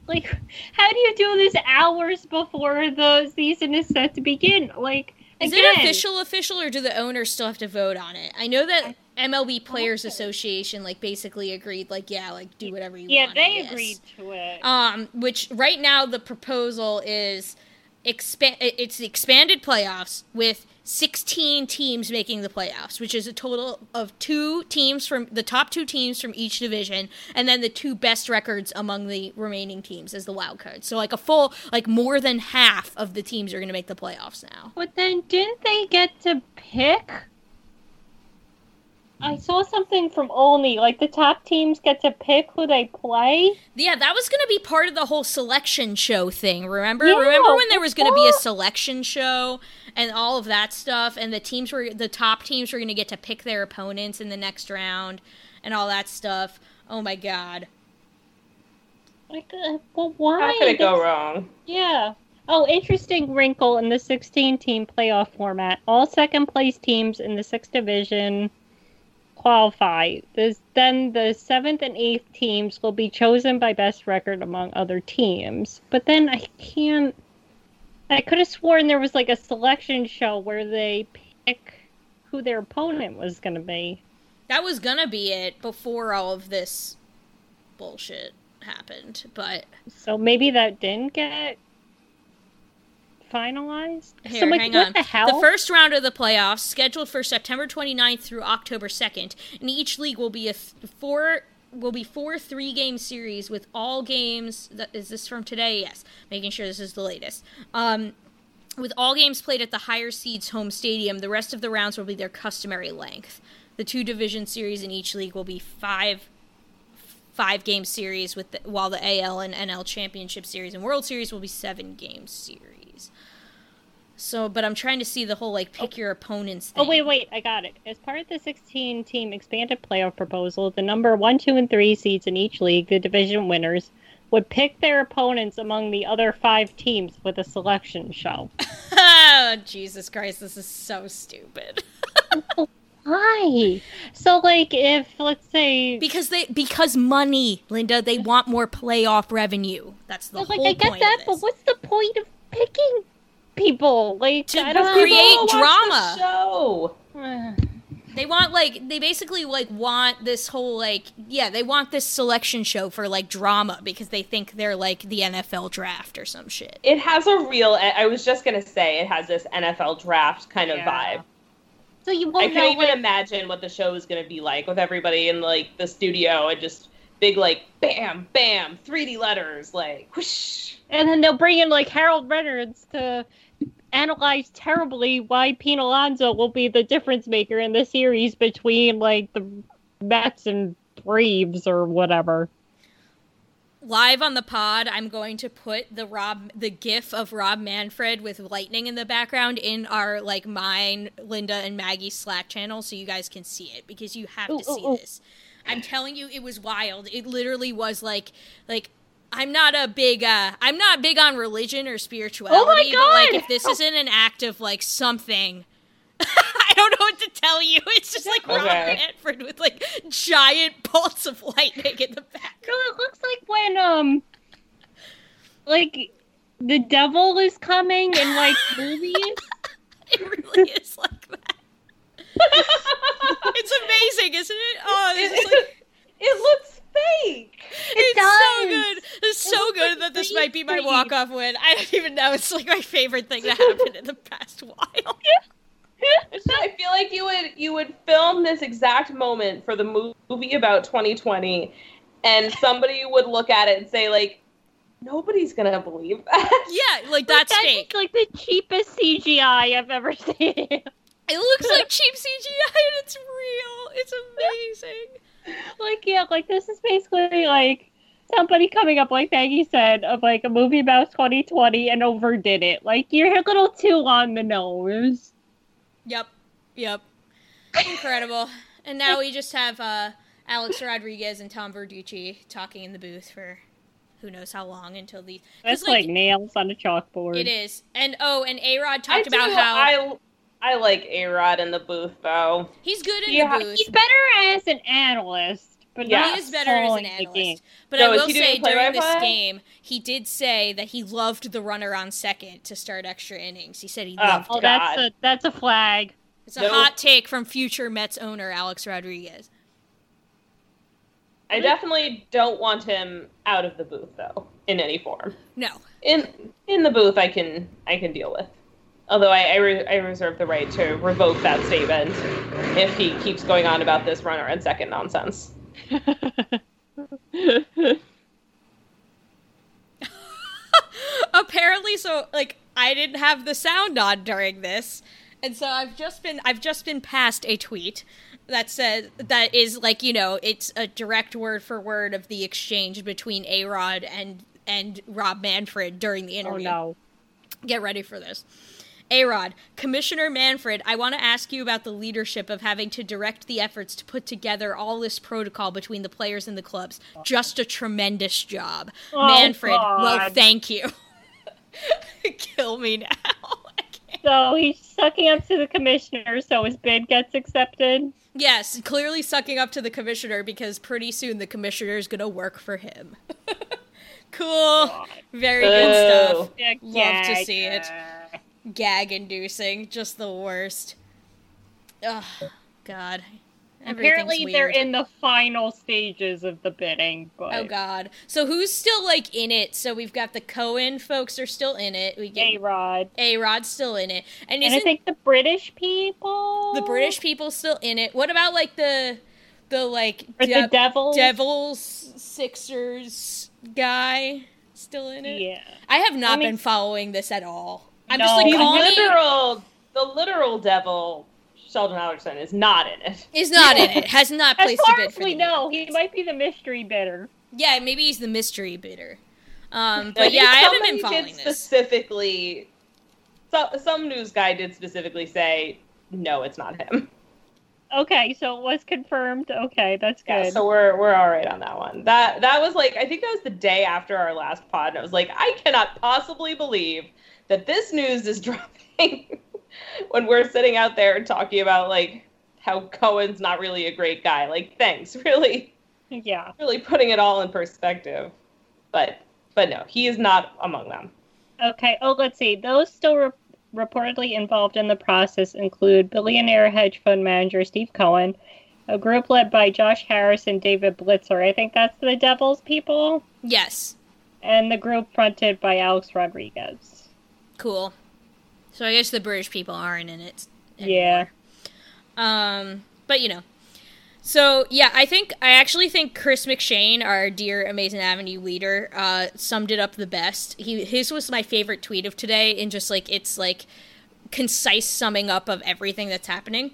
like, how do you do this hours before the season is set to begin? Like, Is again, it official official or do the owners still have to vote on it? I know that MLB Players Association like basically agreed like yeah, like do whatever you Yeah, want. I they agreed to it. Um which right now the proposal is expand it's the expanded playoffs with 16 teams making the playoffs, which is a total of two teams from the top two teams from each division, and then the two best records among the remaining teams as the wild card. So like a full, like more than half of the teams are going to make the playoffs now. But then didn't they get to pick? I saw something from Olney, like the top teams get to pick who they play. Yeah, that was going to be part of the whole selection show thing. Remember? Yeah, remember when there was going to be a selection show and all of that stuff, and the teams were the top teams were going to get to pick their opponents in the next round and all that stuff. Oh my god. Like, uh, well, why? How could it go wrong? Yeah. Oh, interesting wrinkle in the 16 team playoff format. All second place teams in the sixth division qualify. This, then the seventh and eighth teams will be chosen by best record among other teams. But then I can't. I could have sworn there was like a selection show where they pick who their opponent was going to be. That was going to be it before all of this bullshit happened, but So maybe that didn't get finalized. Here, so, like, hang on. the hell? first round of the playoffs, scheduled for September 29th through October 2nd, and each league will be a th- four will be four three game series with all games. That, is this from today? Yes, making sure this is the latest. Um, with all games played at the higher seeds home stadium, the rest of the rounds will be their customary length. The two division series in each league will be five five game series with the, while the AL and NL championship series and World Series will be seven game series. So, but I'm trying to see the whole like pick oh. your opponents thing. Oh wait, wait, I got it. As part of the 16-team expanded playoff proposal, the number one, two, and three seeds in each league, the division winners, would pick their opponents among the other five teams with a selection show. oh, Jesus Christ, this is so stupid. Why? So, like, if let's say because they because money, Linda, they want more playoff revenue. That's the like whole I get that, but what's the point of picking people? Like, To I don't create know. drama. Show. They want like they basically like want this whole like yeah they want this selection show for like drama because they think they're like the NFL draft or some shit. It has a real. I was just gonna say it has this NFL draft kind of Yeah. vibe. So you I won't can't know. even like- imagine what the show is gonna be like with everybody in like the studio and just big like bam bam 3D letters like whoosh. And then they'll bring in like Harold Reynolds to analyze terribly why Pete Alonso will be the difference maker in the series between like the Mets and Braves or whatever. Live on the pod, I'm going to put the Rob the gif of Rob Manfred with lightning in the background in our like mine, Linda and Maggie Slack channel so you guys can see it because you have Ooh, to see ooh, ooh. This. I'm telling you it was wild. It literally was like like I'm not a big uh I'm not big on religion or spirituality, Oh my but like if this isn't an act of like something I don't know what to tell you. It's just like Rob Okay. Manfred with like giant bolts of lightning in the back. No, it looks like when um like the devil is coming in like movies. it really is like that. it's amazing, isn't it? Oh, this is like it looks fake. it's does. so good. It's so looks good like that this might be my walk off win. I don't even know. It's like my favorite thing to happen in the past while. I feel like you would you would film this exact moment for the movie about 2020, and somebody would look at it and say like, nobody's gonna believe that. Yeah, like that's That's fake. just, like the cheapest CGI I've ever seen. It looks like cheap CGI and it's real. It's amazing. like yeah, like this is basically like somebody coming up, like Maggie said, of like a movie about 2020 and overdid it. Like you're a little too on the nose. Yep. Yep. Incredible. And now we just have uh, Alex Rodriguez and Tom Verducci talking in the booth for who knows how long until. 'cause, That's like, nails on a chalkboard. It is. And oh, and A Rod I talked about do- how I I like A Rod in the booth though. he's good in Yeah, the booth. He's better as an analyst, but Yeah. He is better as an analyst. But So I will say during this play-by-play? game, he did say that he loved the runner on second to start extra innings. He said he Oh, loved Oh, it. that's God. a that's a flag. It's a Nope. hot take from future Mets owner Alex Rodriguez. I definitely don't want him out of the booth though, in any form. No. In in the booth, I can I can deal with. Although I I, re- I reserve the right to revoke that statement if he keeps going on about this runner and second nonsense. apparently so like i didn't have the sound on during this and so i've just been i've just been passed a tweet that says that is like you know it's a direct word for word of the exchange between a rod and and rob manfred during the interview. Oh interview no. get ready for this a Rod, Commissioner Manfred, I want to ask you about the leadership of having to direct the efforts to put together all this protocol between the players and the clubs. Just a tremendous job. Oh, Manfred, well, thank you. Kill me now. So he's sucking up to the commissioner, so his bid gets accepted. yes, clearly sucking up to the commissioner because pretty soon the commissioner is going to work for him. cool. Very good Boo. stuff. Love to see it. Gag inducing. Just the worst. Ugh, God. Apparently, they're in the final stages of the bidding. But Oh God! So who's still like in it? So we've got the Cohen folks are still in it. We A get Rod. A Rod's still in it, and And isn't I think the British people. the British people still in it? What about like the the like Or the Devils? Devils Sixers guy still in it? Yeah. I have not I mean- been following this at all. I'm No, just like I The literal the literal devil, Sheldon Adelson, is not in it. is not in it. Has not As placed a far bid as for we the know, he might be the mystery bidder. Yeah, maybe he's the mystery bidder. Um, but yeah, I haven't been following did this. specifically. So, some news guy did specifically say, "No, it's not him." Okay, so it was confirmed. Okay, that's good. Yeah, so we're we're all right on that one. That that was like I think that was the day after our last pod, and I was like, I cannot possibly believe that this news is dropping when we're sitting out there talking about like how Cohen's not really a great guy. Like, thanks, really, yeah. really putting it all in perspective. But but no, he is not among them. Okay. Oh, let's see. Those still re- reportedly involved in the process include billionaire hedge fund manager Steve Cohen, a group led by Josh Harris and David Blitzer. I think that's the Devils people, Yes, and the group fronted by Alex Rodriguez. Cool. So I guess the British people aren't in it. Yeah. Um, but you know. So yeah, I think I actually think Chris McShane, our dear Amazing Avenue leader, uh, summed it up the best. He his was my favorite tweet of today, in just like it's like concise summing up of everything that's happening.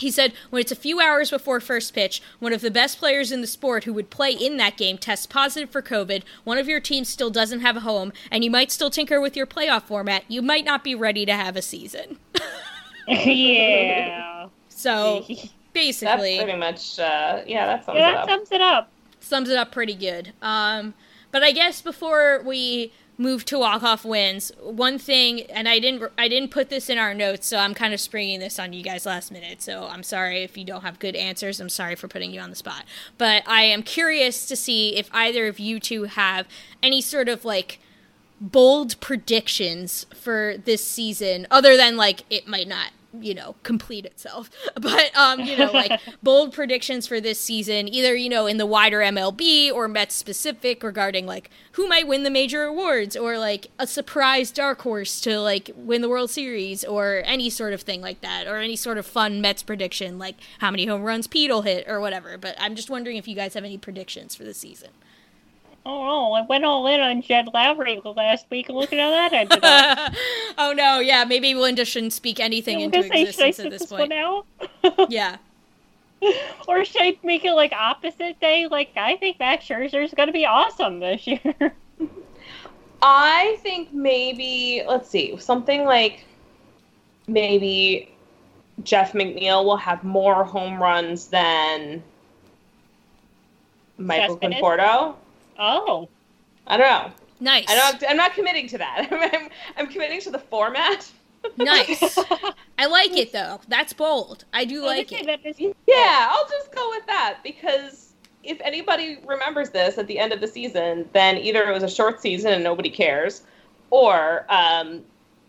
He said, when it's a few hours before first pitch, one of the best players in the sport who would play in that game tests positive for COVID, one of your teams still doesn't have a home, and you might still tinker with your playoff format, you might not be ready to have a season. yeah. So basically. That's basically, pretty much uh, yeah, that sums Yeah, it that up. sums it up. sums it up pretty good. Um, but I guess before we move to walk off wins, one thing, and I didn't, I didn't put this in our notes, so I'm kind of springing this on you guys last minute. So I'm sorry if you don't have good answers. I'm sorry for putting you on the spot. But I am curious to see if either of you two have any sort of like bold predictions for this season, other than like it might not you know complete itself. But um you know like bold predictions for this season either you know in the wider mlb or mets specific regarding like who might win the major awards or like a surprise dark horse to like win the world series or any sort of thing like that or any sort of fun mets prediction like how many home runs pete will hit or whatever. But i'm just wondering if you guys have any predictions for the season Oh, oh, I went all in on Jed Lowrie last week. Look at how that ended up. oh no, yeah, maybe Linda shouldn't speak anything into say, existence should I at this sit point. One out? yeah. or should I make it like opposite day? Like I think Max Scherzer's going to be awesome this year. I think maybe let's see something like maybe Jeff McNeil will have more home runs than Michael Cespedes? Conforto. Oh, I don't know. Nice. I don't. I'm not committing to that. I'm, I'm committing to the format. Nice. I like it though. That's bold. I do like it. Yeah, I'll just go with that because if anybody remembers this at the end of the season, then either it was a short season and nobody cares, or um,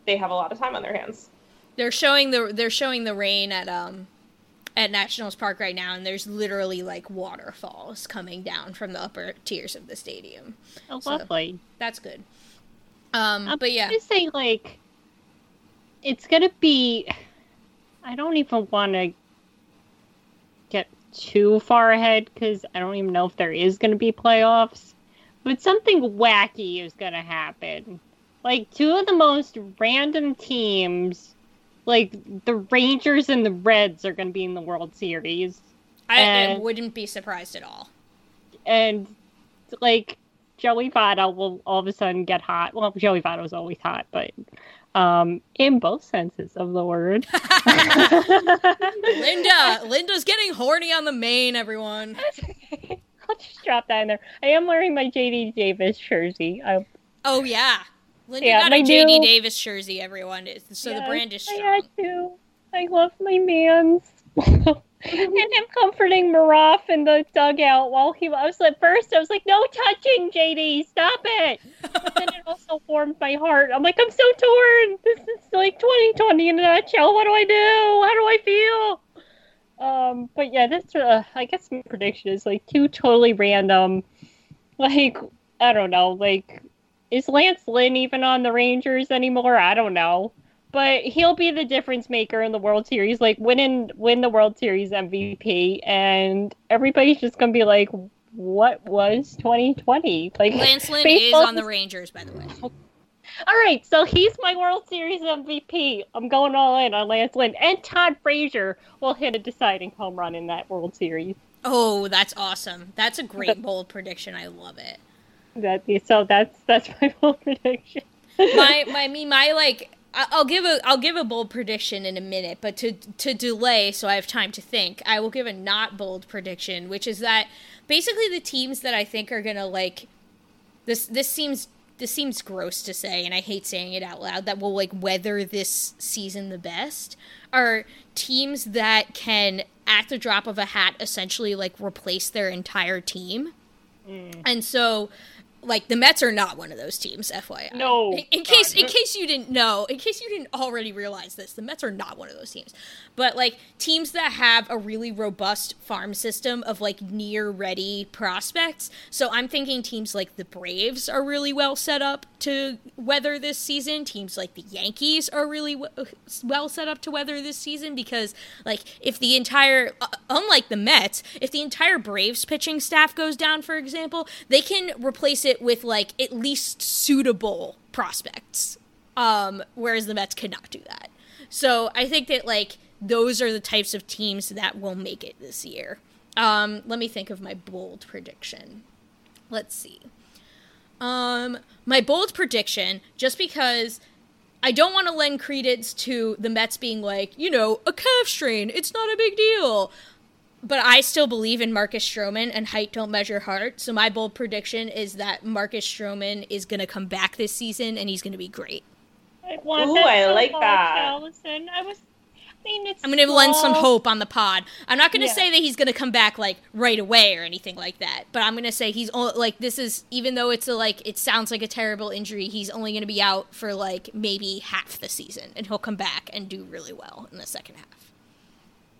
they have a lot of time on their hands. They're showing the they're showing the rain at um at Nationals Park right now, and there's literally like waterfalls coming down from the upper tiers of the stadium. Oh, So, lovely. That's good. Um, but yeah I'm but yeah, gonna say like it's gonna be. I don't even want to get too far ahead because I don't even know if there is gonna be playoffs. But something wacky is gonna happen. Like two of the most random teams, like the Rangers and the Reds, are gonna be in the World Series. I, I wouldn't be surprised at all. and like Joey Votto will all of a sudden get hot. Well, Joey Votto's always hot, but um, in both senses of the word. Linda, Linda's getting horny on the main. Everyone. I'll just drop that in there. I am wearing my JD Davis jersey. I, Oh yeah, Linda Yeah, got my a JD new- Davis jersey. Everyone, so the brand is I strong. had to. I love my man's. and him comforting Maroff in the dugout while he I was at first I was like, No touching, JD, stop it. But then it also warmed my heart. I'm like, I'm so torn. This is like 2020 in a nutshell. What do I do? How do I feel? Um, but yeah, this uh, I guess my prediction is like two totally random. Like I don't know, like is Lance Lynn even on the Rangers anymore? I don't know. But he'll be the difference maker in the World Series, like win win the World Series MVP, and everybody's just gonna be like, "What was 2020?" Like Lance Lynn is on the Rangers, by the way. All right, so he's my World Series MVP. I'm going all in on Lance Lynn, and Todd Frazier will hit a deciding home run in that World Series. Oh, that's awesome. That's a great bold prediction. I love it. That so that's that's my bold prediction. my my me my like I'll give a I'll give a bold prediction in a minute, but to to delay so I have time to think, I will give a not bold prediction, which is that basically the teams that I think are gonna like this this seems this seems gross to say, and I hate saying it out loud, that will like weather this season the best are teams that can at the drop of a hat essentially like replace their entire team. Mm. And so like the Mets are not one of those teams, FYI. No, In, in case in case you didn't know, in case you didn't already realize this, the Mets are not one of those teams. But like teams that have a really robust farm system of like near ready prospects. So I'm thinking teams like the Braves are really well set up to weather this season. Teams like the Yankees are really w- well set up to weather this season because like if the entire uh, unlike the Mets, if the entire Braves pitching staff goes down for example, they can replace it with like at least suitable prospects. Um whereas the Mets cannot do that. So I think that like those are the types of teams that will make it this year. Um let me think of my bold prediction. Let's see. Um, my bold prediction, just because I don't want to lend credence to the Mets being like, you know, a calf strain, it's not a big deal. But I still believe in Marcus Stroman and height don't measure heart. So my bold prediction is that Marcus Stroman is going to come back this season and he's going to be great. I want Ooh, I so like much, that. Allison. I was, mean, it's I'm going to lend some hope on the pod. I'm not going to Yeah. say that he's going to come back like right away or anything like that, but I'm going to say he's only like this is even though it's a like it sounds like a terrible injury, he's only going to be out for like maybe half the season and he'll come back and do really well in the second half.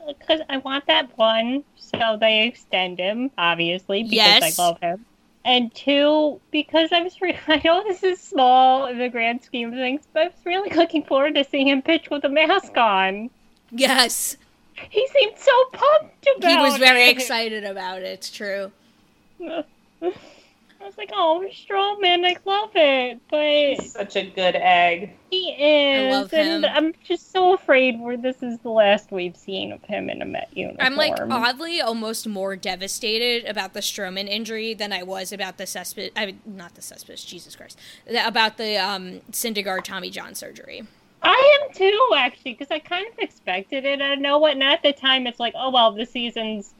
Because I want that one, so they extend him, obviously, because Yes. I love him. And two, because I was re- I know this is small in the grand scheme of things, but I was really looking forward to seeing him pitch with a mask on. Yes. He seemed so pumped about it. He was very it. excited about it. It's true. I was like, oh, Stroman, I love it, but He's such a good egg. he is, love and. I'm just so afraid where this is the last we've seen of him in a Met uniform. I'm like oddly almost more devastated about the Stroman injury than I was about the Cespedes. I mean, not the Cespedes, Jesus Christ, about the um, Syndergaard Tommy John surgery. I am too, actually, because I kind of expected it. I know what, and at the time, it's like, oh well, the season's,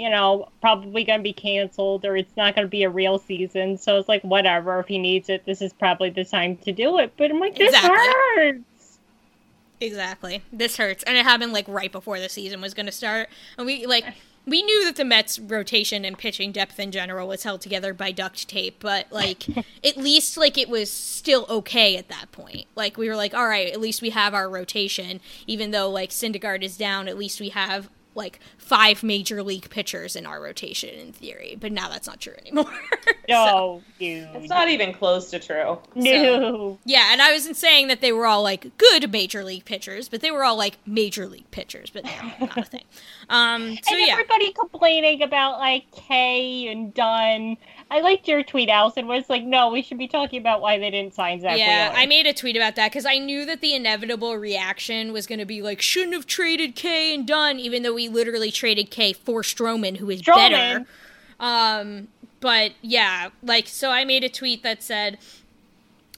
you know, probably going to be canceled, or it's not going to be a real season. So it's like, whatever. If he needs it, this is probably the time to do it. But I'm like, this Exactly. hurts. Exactly. This hurts, and it happened like right before the season was going to start, and we like we knew that the Mets' rotation and pitching depth in general was held together by duct tape, but like at least like it was still okay at that point. Like we were like, all right, at least we have our rotation, even though like Syndergaard is down. At least we have like five major league pitchers in our rotation in theory, but now that's not true anymore. No, dude. It's not even close to true. No. Yeah, and I wasn't saying that they were all like good major league pitchers, but they were all like major league pitchers, but now not a thing. Um, so and yeah, everybody complaining about like Kay and Dunn. I liked your tweet, Allison, where it's like, no, we should be talking about why they didn't sign Zach yeah, Wheeler. I made a tweet about that because I knew that the inevitable reaction was going to be like, shouldn't have traded Kay and Dunn, even though we literally traded Kay for Stroman, who is Stroman. better. Um, but yeah, like, so I made a tweet that said,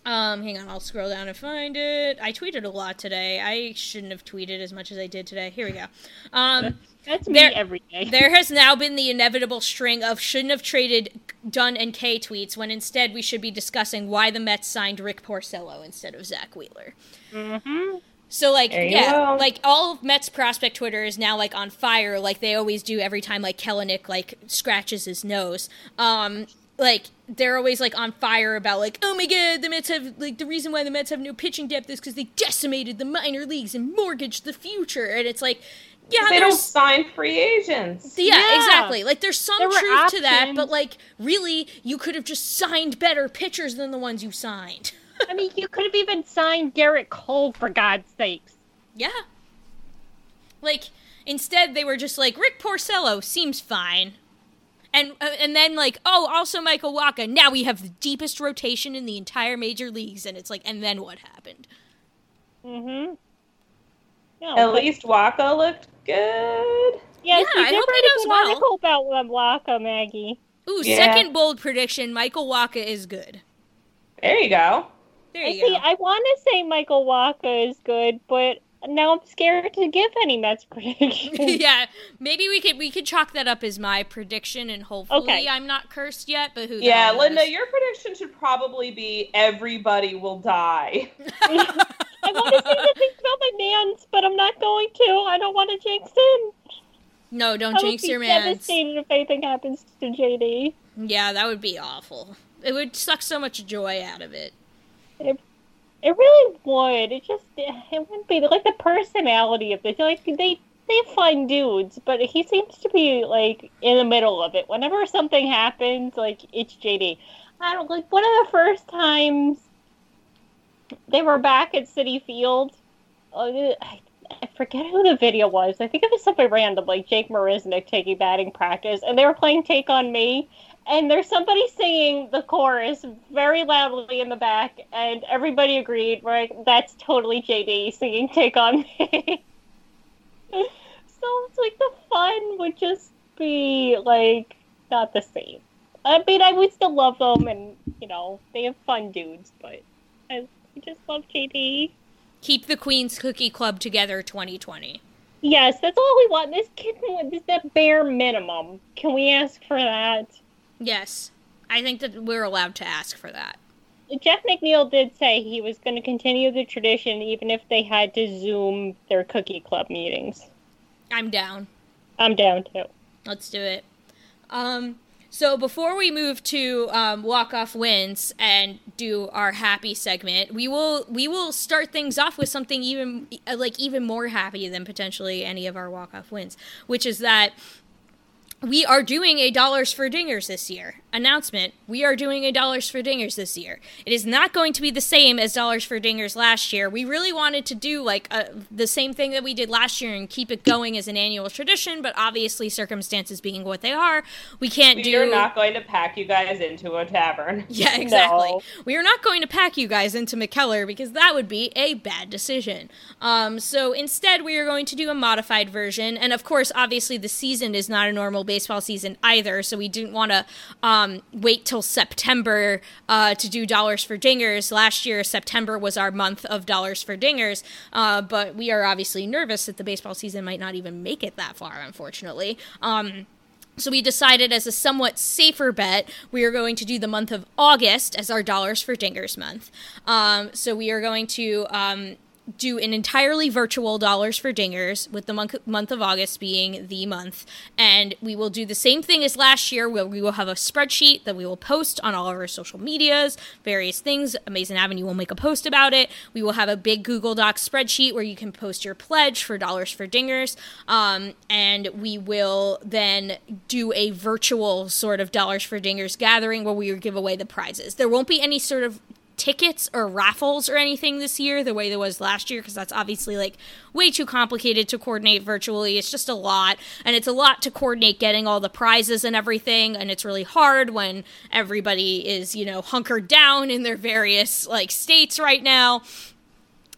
um, hang on, I'll scroll down and find it. I tweeted a lot today. I shouldn't have tweeted as much as I did today. Here we go. Um, That's me there- every day. there has now been the inevitable string of shouldn't have traded Dunn and Kay tweets when instead we should be discussing why the Mets signed Rick Porcello instead of Zach Wheeler. Mm-hmm. So like yeah, go. like all of Mets prospect Twitter is now like on fire, like they always do every time like Kelenic like scratches his nose. Um, like they're always like on fire about like oh my god the Mets have like the reason why the Mets have no pitching depth is because they decimated the minor leagues and mortgaged the future, and it's like yeah, they don't sign free agents. yeah, Yeah. exactly. Like there's some There were truth to that, but like really, you could have just signed better pitchers than the ones you signed. I mean, you could have even signed Gerrit Cole for God's sakes. yeah. Like instead, they were just like Rick Porcello seems fine, and uh, and then like oh also Michael Wacha. Now we have the deepest rotation in the entire major leagues, and it's like and then what happened? Mm-hmm. No, At but- least Wacha looked good. yes, Yeah, you I did hope he write a does good well. article about um, Wacha, Maggie. Ooh, Yeah. second bold prediction: Michael Wacha is good. There you go. There I you see. I want to say Michael Wacha is good, but now I'm scared to give any Mets predictions. yeah, maybe we could we could chalk that up as my prediction, and hopefully Okay. I'm not cursed yet. But who? the Yeah, hell Linda, your prediction should probably be everybody will die. I want to say something about my man's, but I'm not going to. I don't want to jinx him. No, don't I would jinx be your man. devastated if anything happens to JD. Yeah, that would be awful. It would suck so much joy out of it. It, it really would. It just it wouldn't be like the personality of the like they they fun dudes, but he seems to be like in the middle of it. Whenever something happens, like it's JD. I don't like one of the first times they were back at Citi Field. Uh, I, I forget who the video was. I think it was something random, like Jake Marisnick taking batting practice, and they were playing "Take on Me." And there's somebody singing the chorus very loudly in the back, and everybody agreed, right? That's totally JD singing "Take on Me." so it's like the fun would just be like not the same. I mean, I would still love them, and you know they have fun dudes, but I just love JD. Keep the Queen's Cookie Club together 2020. Yes, that's all we want. This kid is the bare minimum. Can we ask for that? Yes. I think that we're allowed to ask for that. Jeff McNeil did say he was going to continue the tradition even if they had to Zoom their cookie club meetings. I'm down. I'm down too. Let's do it. Um, so before we move to um, walk off wins and do our happy segment, we will we will start things off with something even like even more happy than potentially any of our walk off wins, which is that we are doing a dollars for dingers this year. Announcement: We are doing a dollars for dingers this year. It is not going to be the same as dollars for dingers last year. We really wanted to do like a, the same thing that we did last year and keep it going as an annual tradition. But obviously, circumstances being what they are, we can't do We're not going to pack you guys into a tavern. Yeah, exactly. We are not going to pack you guys into McKellar because that would be a bad decision. Um, so instead, we are going to do a modified version. And of course, obviously, the season is not a normal baseball season either. So we didn't want to um, wait till September uh, to do Dollars for Dingers. Last year, September was our month of Dollars for Dingers. Uh, but we are obviously nervous that the baseball season might not even make it that far, unfortunately. Um, so we decided as a somewhat safer bet, we are going to do the month of August as our Dollars for Dingers month. Um, so we are going to um, do an entirely virtual Dollars for Dingers, with the month, month of August being the month. And we will do the same thing as last year, where we will have a spreadsheet that we will post on all of our social medias, various things. Amazing Avenue will make a post about it. We will have a big Google Docs spreadsheet where you can post your pledge for Dollars for Dingers. Um, and we will then do a virtual sort of Dollars for Dingers gathering where we will give away the prizes. There won't be any sort of tickets or raffles or anything this year the way there was last year because that's obviously like way too complicated to coordinate virtually. It's just a lot and it's a lot to coordinate getting all the prizes and everything and it's really hard when everybody is you know hunkered down in their various like states right now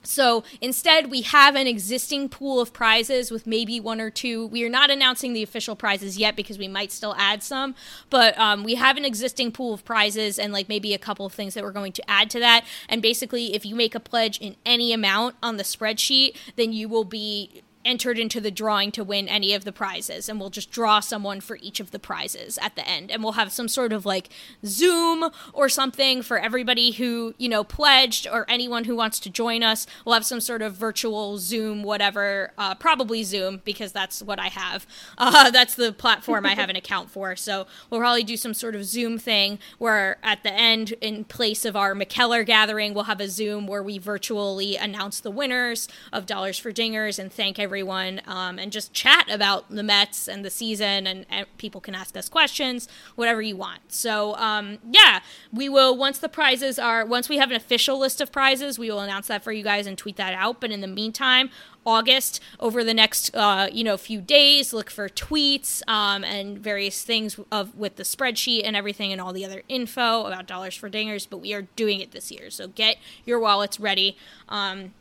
so instead, we have an existing pool of prizes with maybe one or two. We are not announcing the official prizes yet because we might still add some, but um, we have an existing pool of prizes and like maybe a couple of things that we're going to add to that. And basically, if you make a pledge in any amount on the spreadsheet, then you will be entered into the drawing to win any of the prizes and we'll just draw someone for each of the prizes at the end. And we'll have some sort of like zoom or something for everybody who you know pledged or anyone who wants to join us. We'll have some sort of virtual zoom whatever uh, probably zoom because that's what i have. Uh, that's the platform i have an account for. So we'll probably do some sort of zoom thing where at the end in place of our mckellar gathering we'll have a zoom where we virtually announce the winners of dollars for dingers and thank everyone everyone um, and just chat about the Mets and the season, and, and, people can ask us questions, whatever you want. So, um, yeah, we will, once the prizes are, once we have an official list of prizes, we will announce that for you guys and tweet that out. But in the meantime, August over the next uh, you know few days. Look for tweets um, and various things of with the spreadsheet and everything and all the other info about dollars for dingers. But we are doing it this year, so get your wallets ready. Um,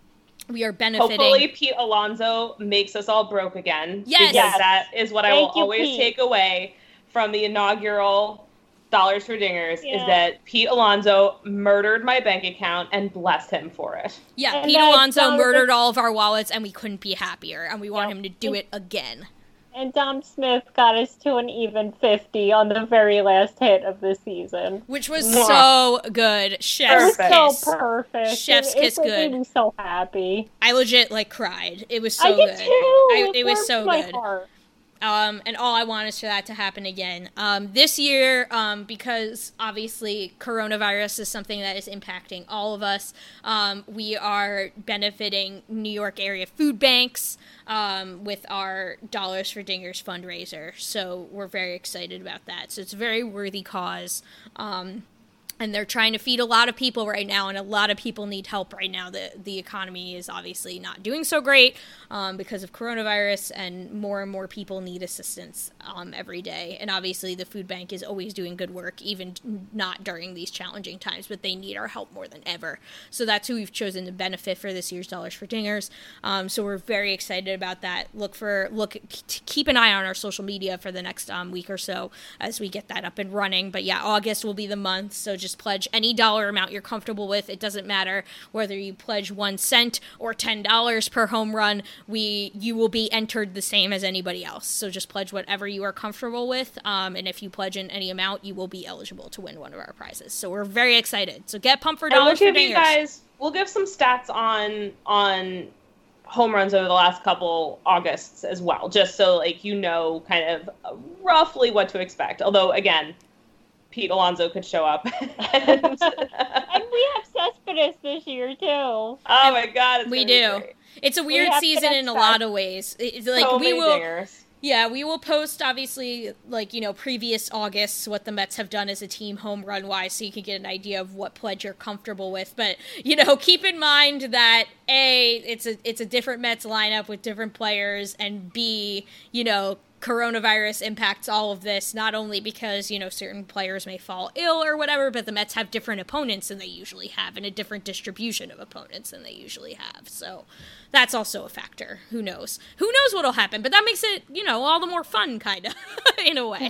we are benefiting. Hopefully, Pete Alonso makes us all broke again. Yes. because that is what I will you, always Pete. take away from the inaugural Dollars for Dingers Yeah. is that Pete Alonso murdered my bank account and bless him for it. Yeah, And Pete that Alonso Dom- murdered all of our wallets, and we couldn't be happier. And we want him to do it again. And Dom Smith got us to an even 50 on the very last hit of the season. Which was Mwah. so good. Chef's Perfect. So kiss. perfect. Chef's It- kiss it good. made me so happy. I legit like cried. It was so I did good. too. I- it it was so my good. heart. Um, and all I want is for that to happen again. Um, this year, um, because obviously coronavirus is something that is impacting all of us, um, we are benefiting New York area food banks um, with our Dollars for Dingers fundraiser. So we're very excited about that. So it's a very worthy cause. Um, and they're trying to feed a lot of people right now, and a lot of people need help right now. The the economy is obviously not doing so great um, because of coronavirus, and more and more people need assistance um, every day. And obviously, the food bank is always doing good work, even not during these challenging times. But they need our help more than ever. So that's who we've chosen to benefit for this year's Dollars for Dingers. Um, so we're very excited about that. Look for look keep an eye on our social media for the next um, week or so as we get that up and running. But yeah, August will be the month. So just pledge any dollar amount you're comfortable with. It doesn't matter whether you pledge one cent or ten dollars per home run. We you will be entered the same as anybody else. So just pledge whatever you are comfortable with. Um, and if you pledge in any amount, you will be eligible to win one of our prizes. So we're very excited. So get pumped for dollars And we'll give you guys. We'll give some stats on on home runs over the last couple Augusts as well, just so like you know kind of roughly what to expect. Although again, Pete Alonso could show up. and, and we have Cespedes this year too. Oh my god, it's we do. great. It's a weird have season in a lot of ways. It's like So we many will dingers. Yeah, we will post obviously like, you know, previous August what the Mets have done as a team home run wise so you can get an idea of what pledge you're comfortable with. But, you know, keep in mind that A, it's a it's a different Mets lineup with different players and B, you know, coronavirus impacts all of this not only because you know certain players may fall ill or whatever but the mets have different opponents than they usually have and a different distribution of opponents than they usually have so that's also a factor who knows who knows what'll happen but that makes it you know all the more fun kind of in a way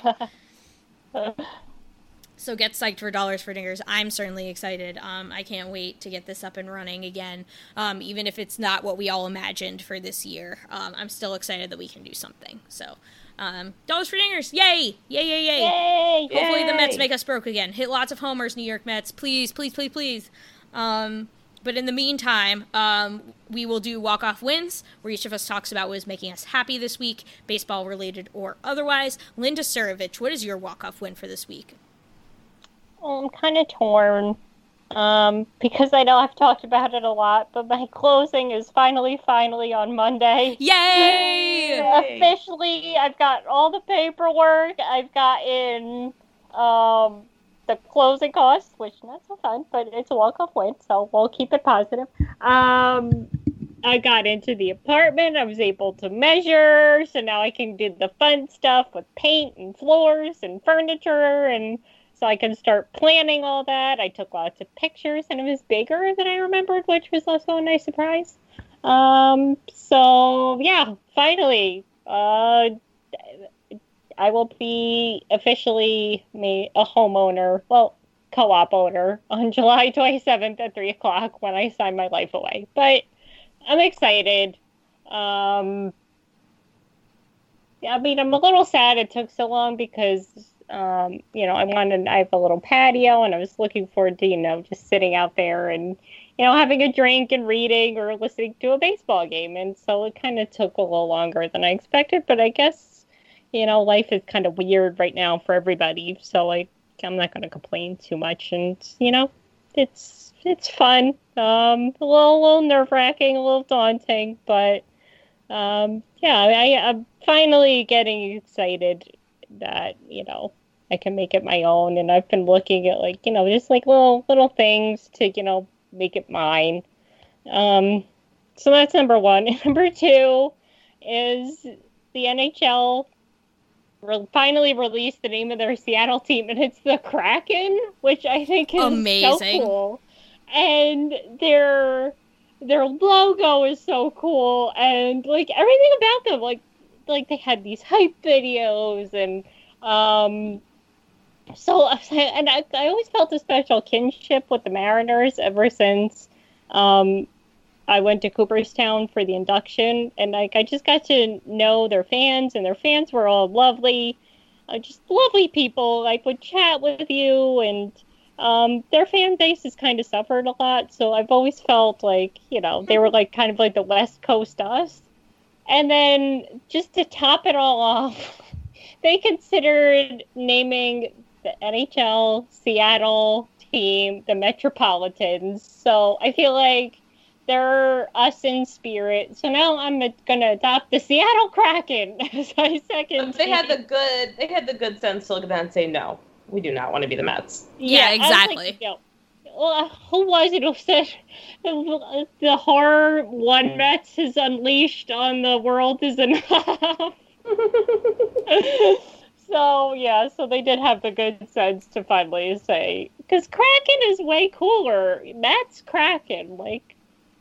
so get psyched for dollars for dingers. I'm certainly excited. Um, I can't wait to get this up and running again. Um, even if it's not what we all imagined for this year, um, I'm still excited that we can do something. So, um, dollars for dingers, yay, yay, yay, yay! Yay! Hopefully the Mets make us broke again. Hit lots of homers, New York Mets, please, please, please, please. Um, but in the meantime, um, we will do walk off wins, where each of us talks about what is making us happy this week, baseball related or otherwise. Linda Surovich, what is your walk off win for this week? Well, I'm kind of torn um, because I know I've talked about it a lot, but my closing is finally, finally on Monday. Yay! Officially, I've got all the paperwork. I've gotten um, the closing costs, which not so fun, but it's a walk-off win, so we'll keep it positive. Um, I got into the apartment. I was able to measure, so now I can do the fun stuff with paint and floors and furniture, and so I can start planning all that. I took lots of pictures, and it was bigger than I remembered, which was also a nice surprise. Um, so yeah, finally, uh, I will be officially made a homeowner. Well, co-op owner on July 27th at three o'clock when I sign my life away. But I'm excited. Um, yeah, I mean, I'm a little sad it took so long because, um, you know, I wanted, I have a little patio and I was looking forward to, you know, just sitting out there and, you know, having a drink and reading or listening to a baseball game. And so it kind of took a little longer than I expected, but I guess, you know, life is kind of weird right now for everybody. So like, I'm not going to complain too much. And, you know, it's, it's fun. Um, a little, a little nerve wracking, a little daunting, but, um, yeah, I, I'm finally getting excited that you know I can make it my own, and I've been looking at like you know just like little little things to you know make it mine. Um, so that's number one. number two is the NHL re- finally released the name of their Seattle team, and it's the Kraken, which I think is Amazing. so cool. And their their logo is so cool, and like everything about them, like like they had these hype videos and um so and I, I always felt a special kinship with the mariners ever since um i went to cooperstown for the induction. And like i just got to know their fans and their fans were all lovely uh, just lovely people. Like would chat with you and um their fan base has kind of suffered a lot. So i've always felt like you know they were like kind of like the west coast us and then just to top it all off, they considered naming the NHL Seattle team the Metropolitans. So I feel like they're us in spirit. So now I'm going to adopt the Seattle Kraken as my second. They had the good. They had the good sense to look at that and say, "No, we do not want to be the Mets." Yeah, I was exactly. like, you know, well, who was it who said the horror one Mets has unleashed on the world is enough? so yeah, so they did have the good sense to finally say because Kraken is way cooler. Mets Kraken, like,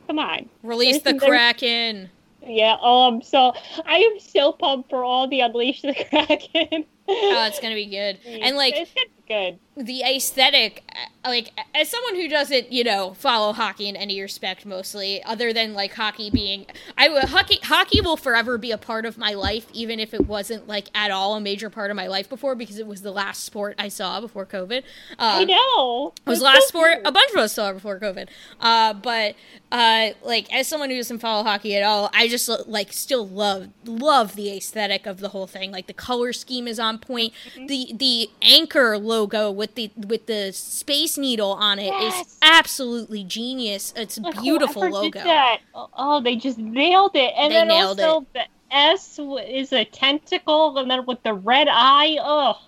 come on. Release the Isn't there- Kraken. Yeah. Um. So I am so pumped for all the Unleash the Kraken. Oh, it's gonna be good. And like It's gonna- good. the aesthetic uh, like as someone who doesn't you know follow hockey in any respect mostly other than like hockey being i hockey hockey will forever be a part of my life even if it wasn't like at all a major part of my life before because it was the last sport i saw before covid I um, know. it was the last so sport a bunch of us saw before COVID. Uh, but uh, like as someone who doesn't follow hockey at all, I just like still love love the aesthetic of the whole thing. Like the color scheme is on point. Mm-hmm. The the anchor logo with the with the space needle on it is Yes. absolutely genius. It's beautiful logo. that, oh, they just nailed it. And They then nailed also the S is a tentacle, and then with the red eye. Oh,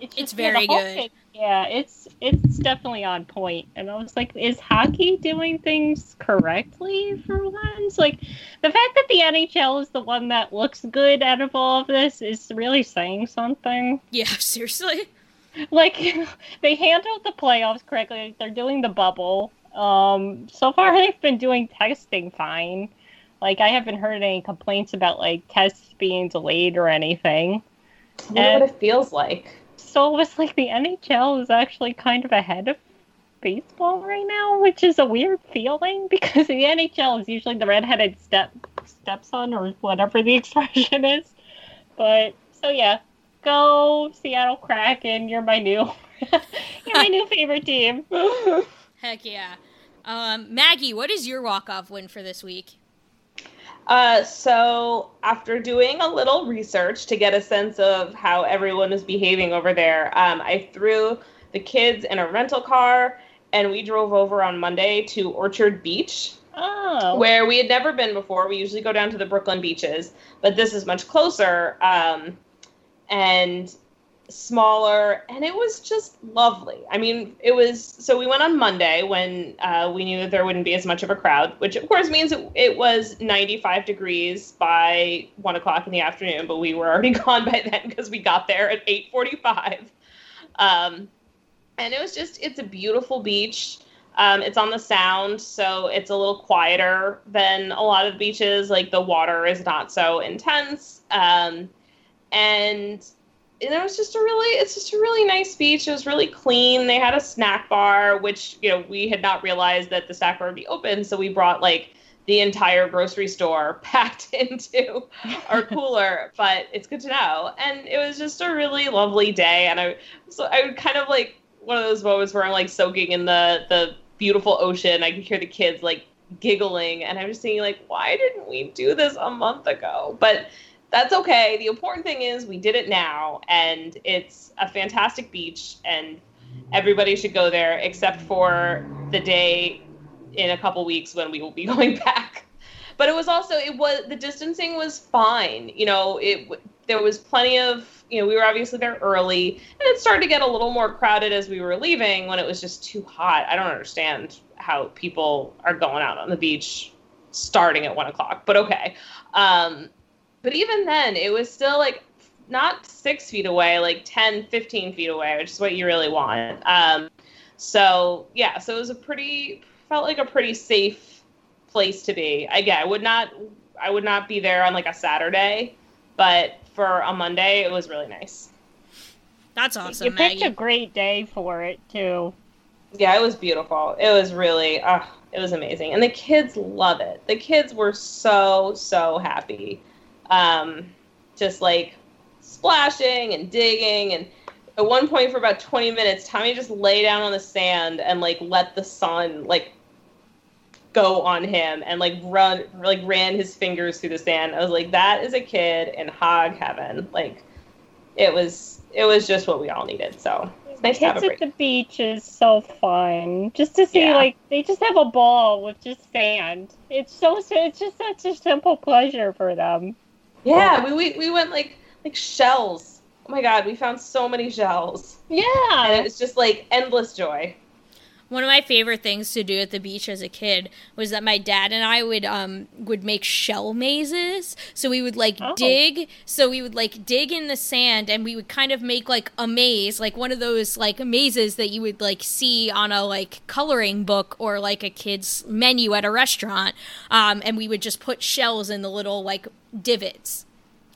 it's, the very good. thing- yeah, it's it's definitely on point. And I was like, is hockey doing things correctly for once? Like the fact that the NHL is the one that looks good out of all of this is really saying something. Yeah, seriously. like they handled the playoffs correctly. Like, they're doing the bubble. Um, so far they've been doing testing fine. Like I haven't heard any complaints about like tests being delayed or anything. I wonder And what it feels like. so it was like the NHL is actually kind of ahead of baseball right now, which is a weird feeling because the NHL is usually the redheaded step stepson or whatever the expression is. But so yeah, go Seattle Kraken. You're my new, you're my new favorite team. Heck yeah. Um, Maggie, what is your walk off win for this week? Uh, so after doing a little research to get a sense of how everyone was behaving over there, um, I threw the kids in a rental car and we drove over on Monday to Orchard Beach, Oh, where we had never been before. We usually go down to the Brooklyn beaches, but this is much closer um, and smaller, and it was just lovely. I mean, it was so we went on Monday when uh, we knew that there wouldn't be as much of a crowd, which of course means it, it was 95 degrees by one o'clock in the afternoon, but we were already gone by then because we got there at 8:45. Um, and it was just it's a beautiful beach. Um, it's on the sound, so it's a little quieter than a lot of beaches. Like the water is not so intense, um, and and it was just a really it's just a really nice beach. It was really clean. They had a snack bar, which you know we had not realized that the snack bar would be open, so we brought like the entire grocery store packed into our cooler. But it's good to know, and it was just a really lovely day. And I so I would kind of like one of those moments where I'm like soaking in the the beautiful ocean. I could hear the kids like giggling, and I'm just thinking like, why didn't we do this a month ago? But that's okay. The important thing is we did it now, and it's a fantastic beach, and everybody should go there except for the day in a couple weeks when we will be going back. But it was also it was the distancing was fine. You know, it there was plenty of you know we were obviously there early, and it started to get a little more crowded as we were leaving when it was just too hot. I don't understand how people are going out on the beach starting at one o'clock, but okay. Um, but even then, it was still like not six feet away, like 10, 15 feet away, which is what you really want. Um, so yeah, so it was a pretty felt like a pretty safe place to be. Again, I would not I would not be there on like a Saturday, but for a Monday, it was really nice. That's awesome, you picked Maggie. a great day for it too. Yeah, it was beautiful. It was really, uh, it was amazing, and the kids love it. The kids were so so happy, um, just like splashing and digging, and at one point for about twenty minutes, Tommy just lay down on the sand and like let the sun like go on him and like run like ran his fingers through the sand. I was like, that is a kid in hog heaven. Like, it was it was just what we all needed. So it's nice Kids at the beach is so fun. Just to see, Yeah. like, they just have a ball with just sand. It's so, it's just such a simple pleasure for them. Yeah, oh. we, we we went like like shells. Oh my god, we found so many shells. Yeah. And it was just like endless joy. One of my favorite things to do at the beach as a kid was that my dad and I would um would make shell mazes. So we would like Oh. dig. So we would like dig in the sand and we would kind of make like a maze, like one of those like mazes that you would like see on a like coloring book or like a kid's menu at a restaurant. Um, and we would just put shells in the little like divots.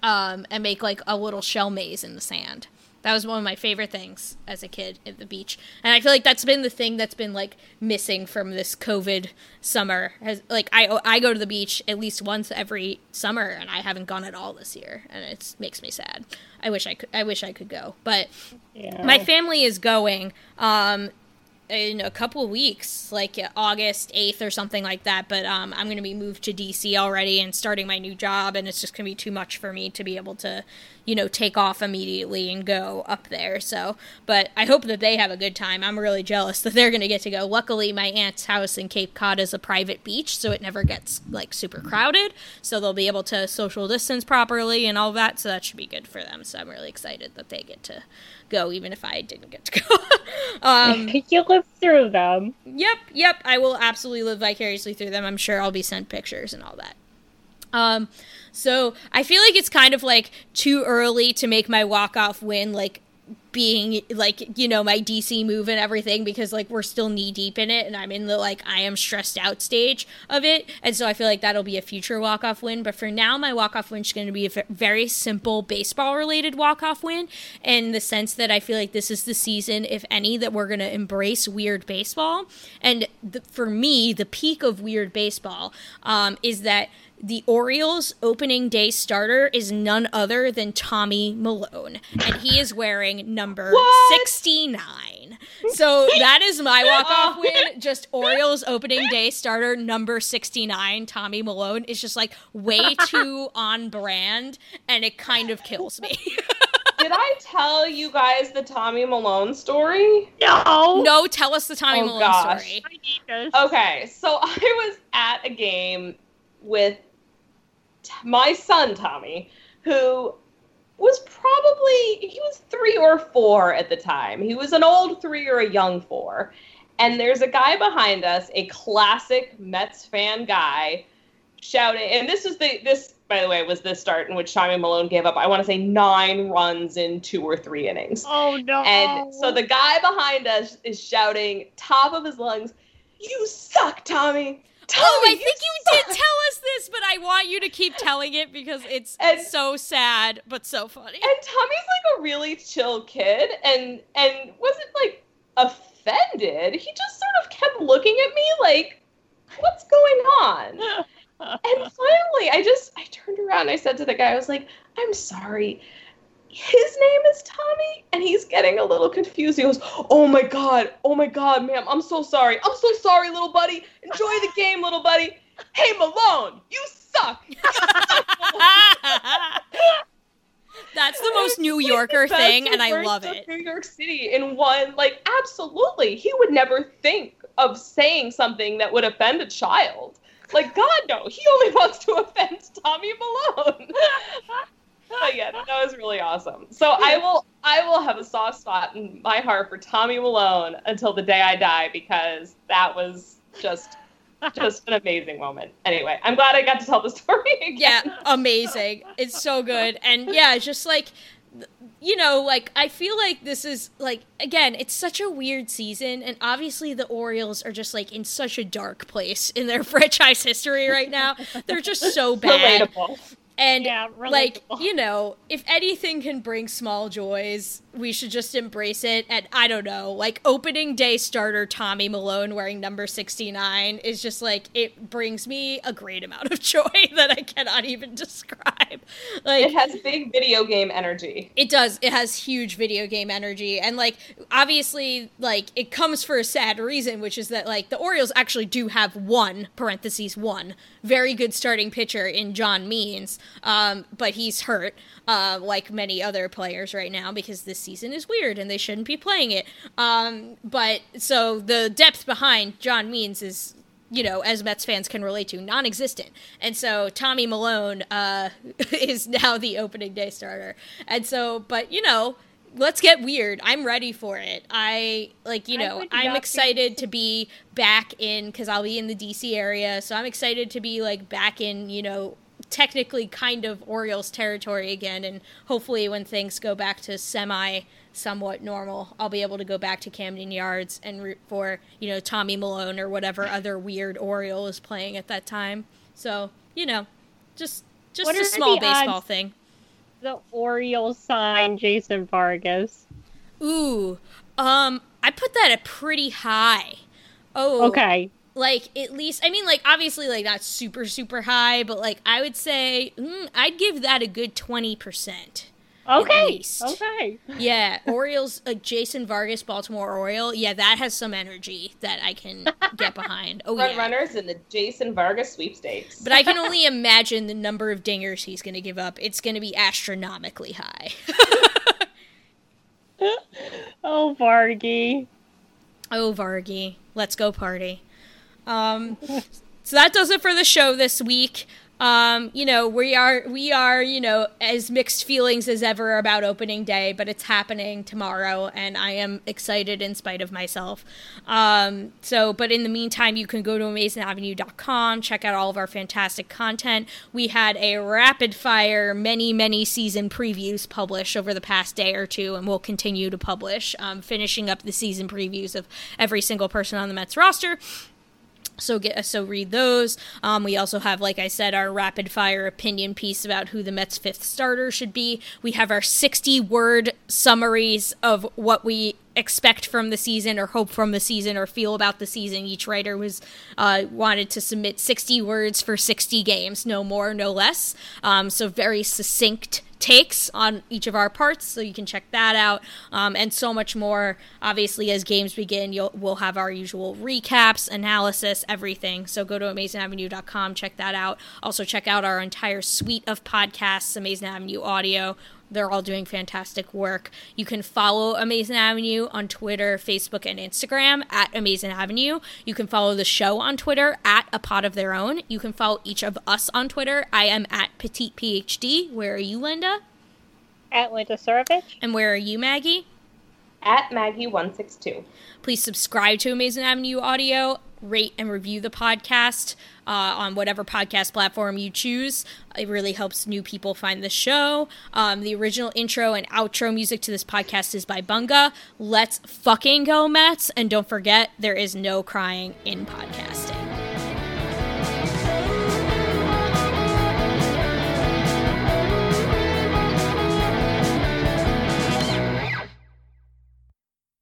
Um, and make like a little shell maze in the sand. That was one of my favorite things as a kid at the beach. And I feel like that's been the thing that's been like missing from this COVID summer. Has like I I go to the beach at least once every summer and I haven't gone at all this year and it makes me sad. I wish I could I wish I could go. But Yeah. my family is going um in a couple of weeks, like uh, August 8th or something like that. But um, I'm going to be moved to DC already and starting my new job, and it's just going to be too much for me to be able to, you know, take off immediately and go up there. So, but I hope that they have a good time. I'm really jealous that they're going to get to go. Luckily, my aunt's house in Cape Cod is a private beach, so it never gets like super crowded. So they'll be able to social distance properly and all that. So that should be good for them. So I'm really excited that they get to go, even if I didn't get to go. um, you live through them. Yep, yep. I will absolutely live vicariously through them. I'm sure I'll be sent pictures and all that. Um, so I feel like it's kind of like too early to make my walk off win like being like you know my DC move and everything because like we're still knee deep in it and I'm in the like I am stressed out stage of it. And so I feel like that'll be a future walk off win. But for now my walk off win is going to be a very simple baseball related walk off win in the sense that I feel like this is the season if any that we're going to embrace weird baseball. And the, for me the peak of weird baseball um, is that the Orioles opening day starter is none other than Tommy Milone, and he is wearing number 69. So that is my walk off oh. win. Just Orioles opening day starter number 69, Tommy Milone, is just like way too on brand, and it kind of kills me. Did I tell you guys the Tommy Milone story? No. no, tell us the Tommy Oh, Milone gosh. story. Okay, so I was at a game with t- my son Tommy, who was probably he was three or four at the time. He was an old three or a young four. And there's a guy behind us, a classic Mets fan guy, shouting. And this is the this by the way was the start in which Tommy Milone gave up. I want to say nine runs in two or three innings. Oh no. And so the guy behind us is shouting, top of his lungs, "You suck, Tommy." Tommy, Oh, I think you did tell us this, but I want you to keep telling it because it's And- so sad but so funny. And Tommy's like a really chill kid, and and wasn't like offended. He just sort of kept looking at me like, "What's going on?" and finally, I just I turned around. And I said to the guy, I was like, "I'm sorry." His name is Tommy, and he's getting a little confused. He goes, "Oh my god, oh my god, ma'am, I'm so sorry. I'm so sorry, little buddy. Enjoy the game, little buddy. Hey, Milone, you suck." That's the most New Yorker thing, and I love it. New York City in one, like, absolutely. He would never think of saying something that would offend a child. Like, God, no. He only wants to offend Tommy Milone. but yeah, that was really awesome. So I will, I will have a soft spot in my heart for Tommy Milone until the day I die because that was just, just an amazing moment. Anyway, I'm glad I got to tell the story again. Yeah, amazing. It's so good. And yeah, it's just like you know, like I feel like this is like again, it's such a weird season and obviously the Orioles are just like in such a dark place in their franchise history right now. They're just so bad. Relatable. And Yeah, like, you know, if anything can bring small joys, we should just embrace it. And I don't know, like opening day starter Tommy Milone wearing number 69 is just like it brings me a great amount of joy that I cannot even describe. Like It has big video game energy. it does. It has huge video game energy. And like obviously like it comes for a sad reason, which is that like the Orioles actually do have one, parentheses one, very good starting pitcher in John Means. Um, but he's hurt, uh, like many other players right now, because this season is weird and they shouldn't be playing it. Um, but so the depth behind John Means is you know, as Mets fans can relate to, non-existent. And so Tommy Milone uh, is now the opening day starter. And so, but you know, let's get weird. I'm ready for it. I like, you know, I'm excited to be back in because I'll be in the DC area. So I'm excited to be like back in, you know, technically kind of Orioles territory again. And hopefully, when things go back to semi somewhat normal, I'll be able to go back to Camden Yards and root for, you know, Tommy Milone or whatever other weird Oriole is playing at that time. So, you know, just just What a small baseball odds? thing. the Orioles sign Jason Vargas? Ooh, um, I put that at pretty high. Oh, Okay. Like at least, I mean, like obviously, like not super super high, but like I would say mm, I'd give that a good twenty percent. Okay. Okay. Yeah, Orioles, like Jason Vargas, Baltimore Oriole. Yeah, that has some energy that I can get behind. Oh Front yeah. runners in the Jason Vargas sweepstakes. But I can only imagine the number of dingers he's going to give up. It's going to be astronomically high. Oh, Vargy. Oh, Vargy. Let's go party. Um, so that does it for the show this week. Um, you know, we are we are, you know, as mixed feelings as ever about opening day, but it's happening tomorrow and I am excited in spite of myself. Um, so but in the meantime, you can go to amazingavenue.com, check out all of our fantastic content. We had a rapid fire many, many season previews published over the past day or two and we'll continue to publish, um, finishing up the season previews of every single person on the Mets roster. So get so read those. Um, we also have, like I said, our rapid fire opinion piece about who the Mets' fifth starter should be. We have our sixty word summaries of what we expect from the season or hope from the season or feel about the season. Each writer was uh, wanted to submit sixty words for sixty games, no more, no less. Um, so very succinct takes on each of our parts, so you can check that out, um, and so much more. Obviously, as games begin, you'll we'll have our usual recaps, analysis, everything. So go to amazingavenue.com, check that out. Also, check out our entire suite of podcasts, Amazing Avenue Audio. They're all doing fantastic work. You can follow Amazing Avenue on Twitter, Facebook, and Instagram at Amazing Avenue. You can follow the show on Twitter at A Pod of Their Own. You can follow each of us on Twitter. I am at Petite PhD. Where are you, Linda? At Linda Surovich. And where are you, Maggie? At Maggie162. Please subscribe to Amazing Avenue Audio, rate and review the podcast uh, on whatever podcast platform you choose. It really helps new people find the show. Um, the original intro and outro music to this podcast is by Bunga. Let's fucking go, Mets. And don't forget, there is no crying in podcasting.